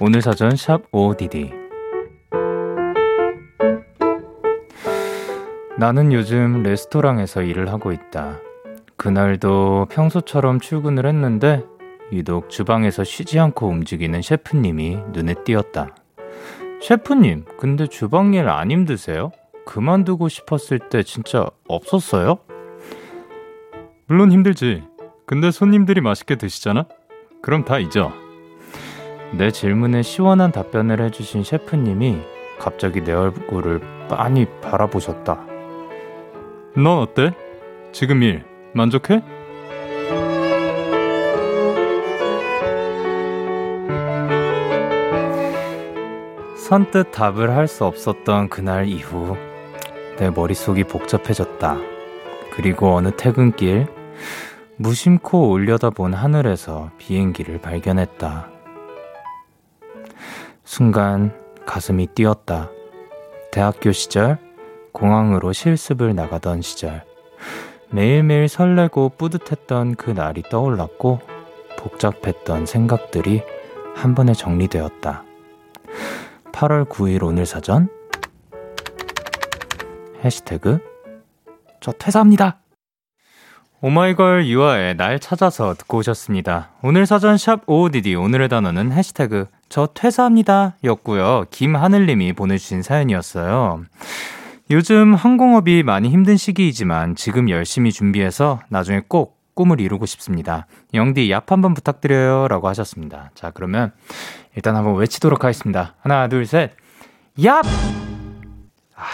A: 오늘 사전 샵 ODD 나는 요즘 레스토랑에서 일을 하고 있다. 그날도 평소처럼 출근을 했는데 유독 주방에서 쉬지 않고 움직이는 셰프님이 눈에 띄었다. 셰프님, 근데 주방 일 안 힘드세요? 그만두고 싶었을 때 진짜 없었어요? 물론 힘들지. 근데 손님들이 맛있게 드시잖아? 그럼 다 잊어. 내 질문에 시원한 답변을 해주신 셰프님이 갑자기 내 얼굴을 빤히 바라보셨다. 넌 어때? 지금 일 만족해? 선뜻 답을 할 수 없었던 그날 이후 내 머릿속이 복잡해졌다. 그리고 어느 퇴근길 무심코 올려다본 하늘에서 비행기를 발견했다. 순간 가슴이 뛰었다. 대학교 시절 공항으로 실습을 나가던 시절 매일매일 설레고 뿌듯했던 그 날이 떠올랐고 복잡했던 생각들이 한 번에 정리되었다. 8월 9일 오늘 사전 해시태그 저 퇴사합니다. 오마이걸 유아의 날 찾아서 듣고 오셨습니다. 오늘 사전 샵 OODD 오늘의 단어는 해시태그 저 퇴사합니다 였고요. 김하늘님이 보내주신 사연이었어요. 요즘 항공업이 많이 힘든 시기이지만 지금 열심히 준비해서 나중에 꼭 꿈을 이루고 싶습니다. 영디 얍 한번 부탁드려요 라고 하셨습니다. 자 그러면 일단 한번 외치도록 하겠습니다. 하나 둘 셋. 얍! 아,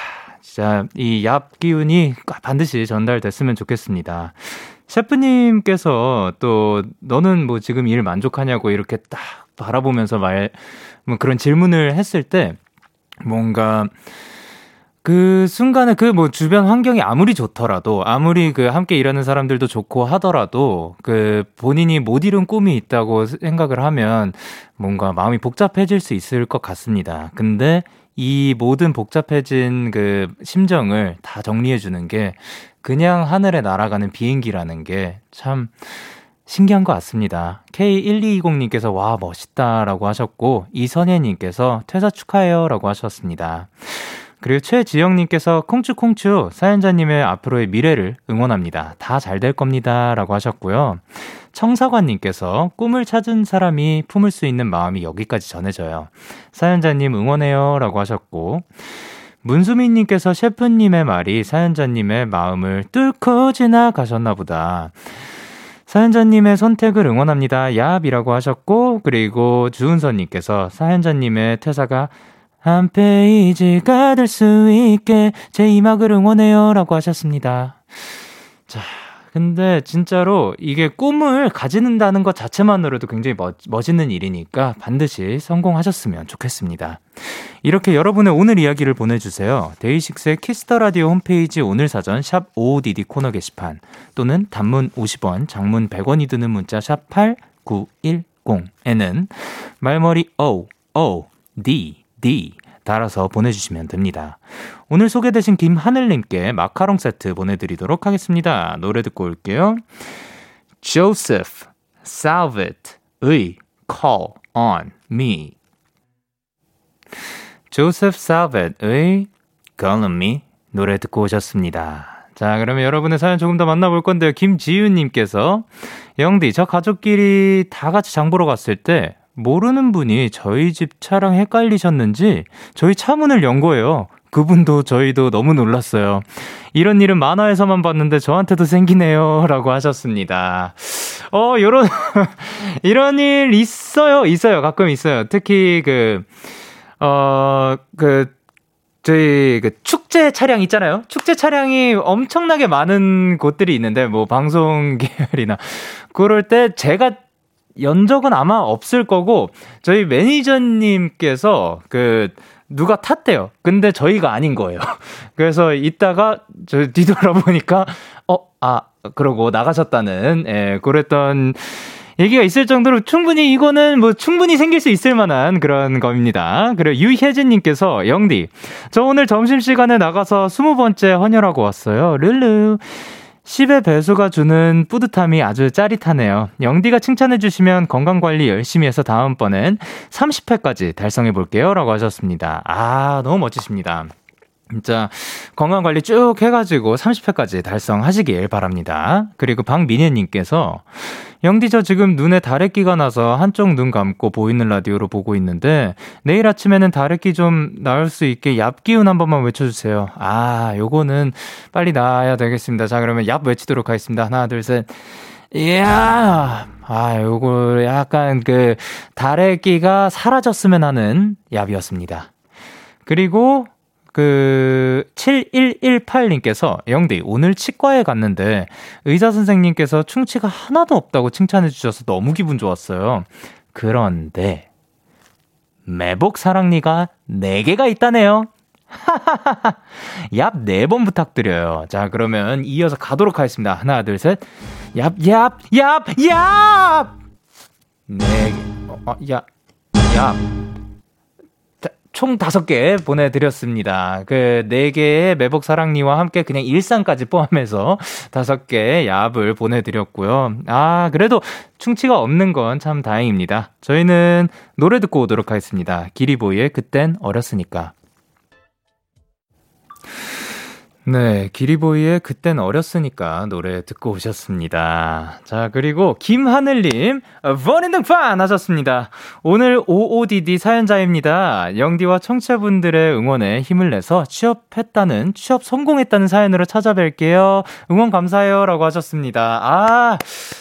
A: 진짜 이 얍 기운이 반드시 전달됐으면 좋겠습니다. 셰프님께서 또 너는 뭐 지금 일 만족하냐고 이렇게 딱 바라보면서 말, 뭐 그런 질문을 했을 때 뭔가 그 순간에 그 뭐 주변 환경이 아무리 좋더라도 아무리 그 함께 일하는 사람들도 좋고 하더라도 그 본인이 못 이룬 꿈이 있다고 생각을 하면 뭔가 마음이 복잡해질 수 있을 것 같습니다. 근데 이 모든 복잡해진 그 심정을 다 정리해 주는 게 그냥 하늘에 날아가는 비행기라는 게 참 신기한 것 같습니다. K1220님께서 와, 멋있다라고 하셨고, 이선혜님께서 퇴사 축하해요 라고 하셨습니다. 그리고 최지영님께서 콩추콩추 사연자님의 앞으로의 미래를 응원합니다. 다 잘 될 겁니다. 라고 하셨고요. 청사관님께서 꿈을 찾은 사람이 품을 수 있는 마음이 여기까지 전해져요. 사연자님 응원해요. 라고 하셨고, 문수민님께서 셰프님의 말이 사연자님의 마음을 뚫고 지나가셨나 보다. 사연자님의 선택을 응원합니다. 얍이라고 하셨고, 그리고 주은서님께서 사연자님의 퇴사가 한 페이지가 될 수 있게 제 이막을 응원해요. 라고 하셨습니다. 자, 근데 진짜로 이게 꿈을 가지는다는 것 자체만으로도 굉장히 멋, 멋있는 일이니까 반드시 성공하셨으면 좋겠습니다. 이렇게 여러분의 오늘 이야기를 보내주세요. 데이식스의 키스 더 라디오 홈페이지 오늘 사전 샵 OODD 코너 게시판 또는 단문 50원, 장문 100원이 드는 문자 샵 8910에는 말머리 O, O, D, D 달아서 보내주시면 됩니다. 오늘 소개되신 김하늘님께 마카롱 세트 보내드리도록 하겠습니다. 노래 듣고 올게요. Joseph Salvet의 Call on Me 조셉 살벳의 Call on Me 노래 듣고 오셨습니다. 자, 그러면 여러분의 사연 조금 더 만나볼 건데요. 김지윤님께서 영디, 저 가족끼리 다 같이 장 보러 갔을 때 모르는 분이 저희 집 차랑 헷갈리셨는지 저희 차 문을 연 거예요. 그분도 저희도 너무 놀랐어요. 이런 일은 만화에서만 봤는데 저한테도 생기네요. 라고 하셨습니다. 어, 요런, 이런 일 있어요. 있어요. 가끔 있어요. 특히 그, 어, 그, 저희 그 축제 차량 있잖아요. 축제 차량이 엄청나게 많은 곳들이 있는데 뭐 방송 계열이나 그럴 때 제가 연 적은 아마 없을 거고 저희 매니저님께서 그 누가 탔대요. 근데 저희가 아닌 거예요. 그래서 이따가 저 뒤돌아보니까 어, 아, 그러고 나가셨다는 예, 그랬던 얘기가 있을 정도로 충분히 이거는 뭐 충분히 생길 수 있을 만한 그런 겁니다. 그리고 유혜진님께서 영디, 저 오늘 점심 시간에 나가서 스무 번째 헌혈하고 왔어요. 룰루. 10의 배수가 주는 뿌듯함이 아주 짜릿하네요. 영디가 칭찬해주시면 건강관리 열심히 해서 다음번엔 30회까지 달성해볼게요. 라고 하셨습니다. 아, 너무 멋지십니다. 진짜 건강 관리 쭉 해가지고 30회까지 달성하시길 바랍니다. 그리고 박민혜님께서 영디 저 지금 눈에 다래끼가 나서 한쪽 눈 감고 보이는 라디오로 보고 있는데 내일 아침에는 다래끼 좀 나을 수 있게 얍 기운 한 번만 외쳐주세요. 아 요거는 빨리 나아야 되겠습니다. 자 그러면 얍 외치도록 하겠습니다. 하나 둘 셋. 이야 아 요거 약간 그 다래끼가 사라졌으면 하는 얍이었습니다. 그리고 그 7118님께서 영디 오늘 치과에 갔는데 의사 선생님께서 충치가 하나도 없다고 칭찬해 주셔서 너무 기분 좋았어요. 그런데 매복 사랑니가 4개가 있다네요. 얍 4번 부탁드려요. 자, 그러면 이어서 가도록 하겠습니다. 하나, 둘, 셋. 얍, 얍, 얍, 얍! 네 개. 어, 어, 야, 얍. 총 다섯 개 보내드렸습니다. 그 네 개의 매복 사랑니와 함께 그냥 일상까지 포함해서 다섯 개의 얍을 보내드렸고요. 아, 그래도 충치가 없는 건 참 다행입니다. 저희는 노래 듣고 오도록 하겠습니다. 기리보이의 그땐 어렸으니까. 네, 기리보이의 그땐 어렸으니까 노래 듣고 오셨습니다. 자, 그리고 김하늘님, 버닝등판 하셨습니다. 오늘 OODD 사연자입니다. 영디와 청취자분들의 응원에 힘을 내서 취업했다는, 취업 성공했다는 사연으로 찾아뵐게요. 응원 감사해요. 라고 하셨습니다. 아,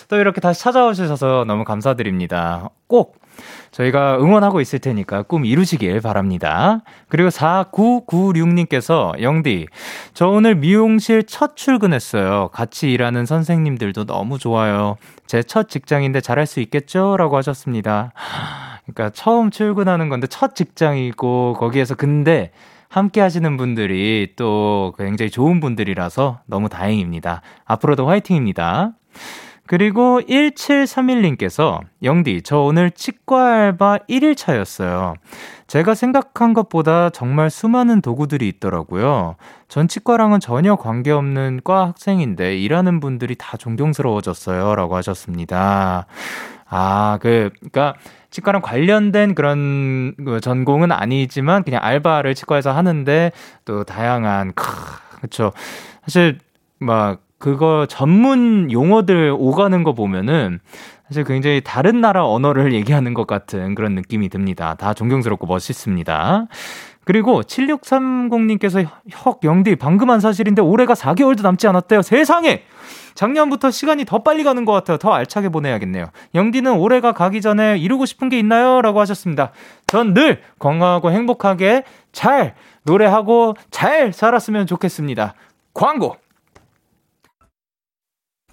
A: 또 이렇게 다시 찾아오셔서 너무 감사드립니다. 꼭 저희가 응원하고 있을 테니까 꿈 이루시길 바랍니다. 그리고 4996님께서 영디, 저 오늘 미용실 첫 출근했어요. 같이 일하는 선생님들도 너무 좋아요. 제 첫 직장인데 잘할 수 있겠죠? 라고 하셨습니다. 그러니까 처음 출근하는 건데 첫 직장이고 거기에서 근데 함께 하시는 분들이 또 굉장히 좋은 분들이라서 너무 다행입니다. 앞으로도 화이팅입니다. 그리고 1731님께서 영디, 저 오늘 치과 알바 1일차였어요. 제가 생각한 것보다 정말 수많은 도구들이 있더라고요. 전 치과랑은 전혀 관계없는 과 학생인데 일하는 분들이 다 존경스러워졌어요. 라고 하셨습니다. 아, 그, 그니까, 치과랑 관련된 그런 그 전공은 아니지만 그냥 알바를 치과에서 하는데 또 다양한, 크, 그쵸. 사실, 막, 그거 전문 용어들 오가는 거 보면은 사실 굉장히 다른 나라 언어를 얘기하는 것 같은 그런 느낌이 듭니다. 다 존경스럽고 멋있습니다. 그리고 7630님께서 혁 영디 방금 한 사실인데 올해가 4개월도 남지 않았대요. 세상에! 작년부터 시간이 더 빨리 가는 것 같아요. 더 알차게 보내야겠네요. 영디는 올해가 가기 전에 이루고 싶은 게 있나요? 라고 하셨습니다. 전 늘 건강하고 행복하게 잘 노래하고 잘 살았으면 좋겠습니다. 광고!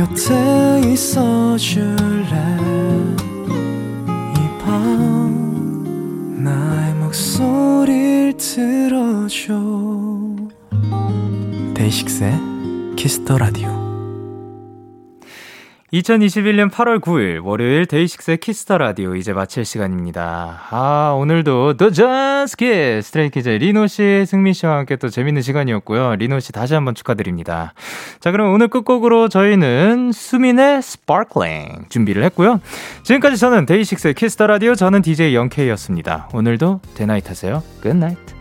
E: 곁에 있어 줄래? 이 밤 나의 목소리를 들어줘. 데이식스의 Kiss the Radio
A: 2021년 8월 9일 월요일 데이식스의 Kiss the Radio 이제 마칠 시간입니다. 아, 오늘도 Just Kiss 스트레이키즈의 리노 씨, 승민 씨와 함께 또 재밌는 시간이었고요. 리노 씨 다시 한번 축하드립니다. 자, 그럼 오늘 끝곡으로 저희는 수민의 Sparkling 준비를 했고요. 지금까지 저는 데이식스의 Kiss the Radio 저는 DJ 영케이였습니다. 오늘도 대나잇 하세요. Good night.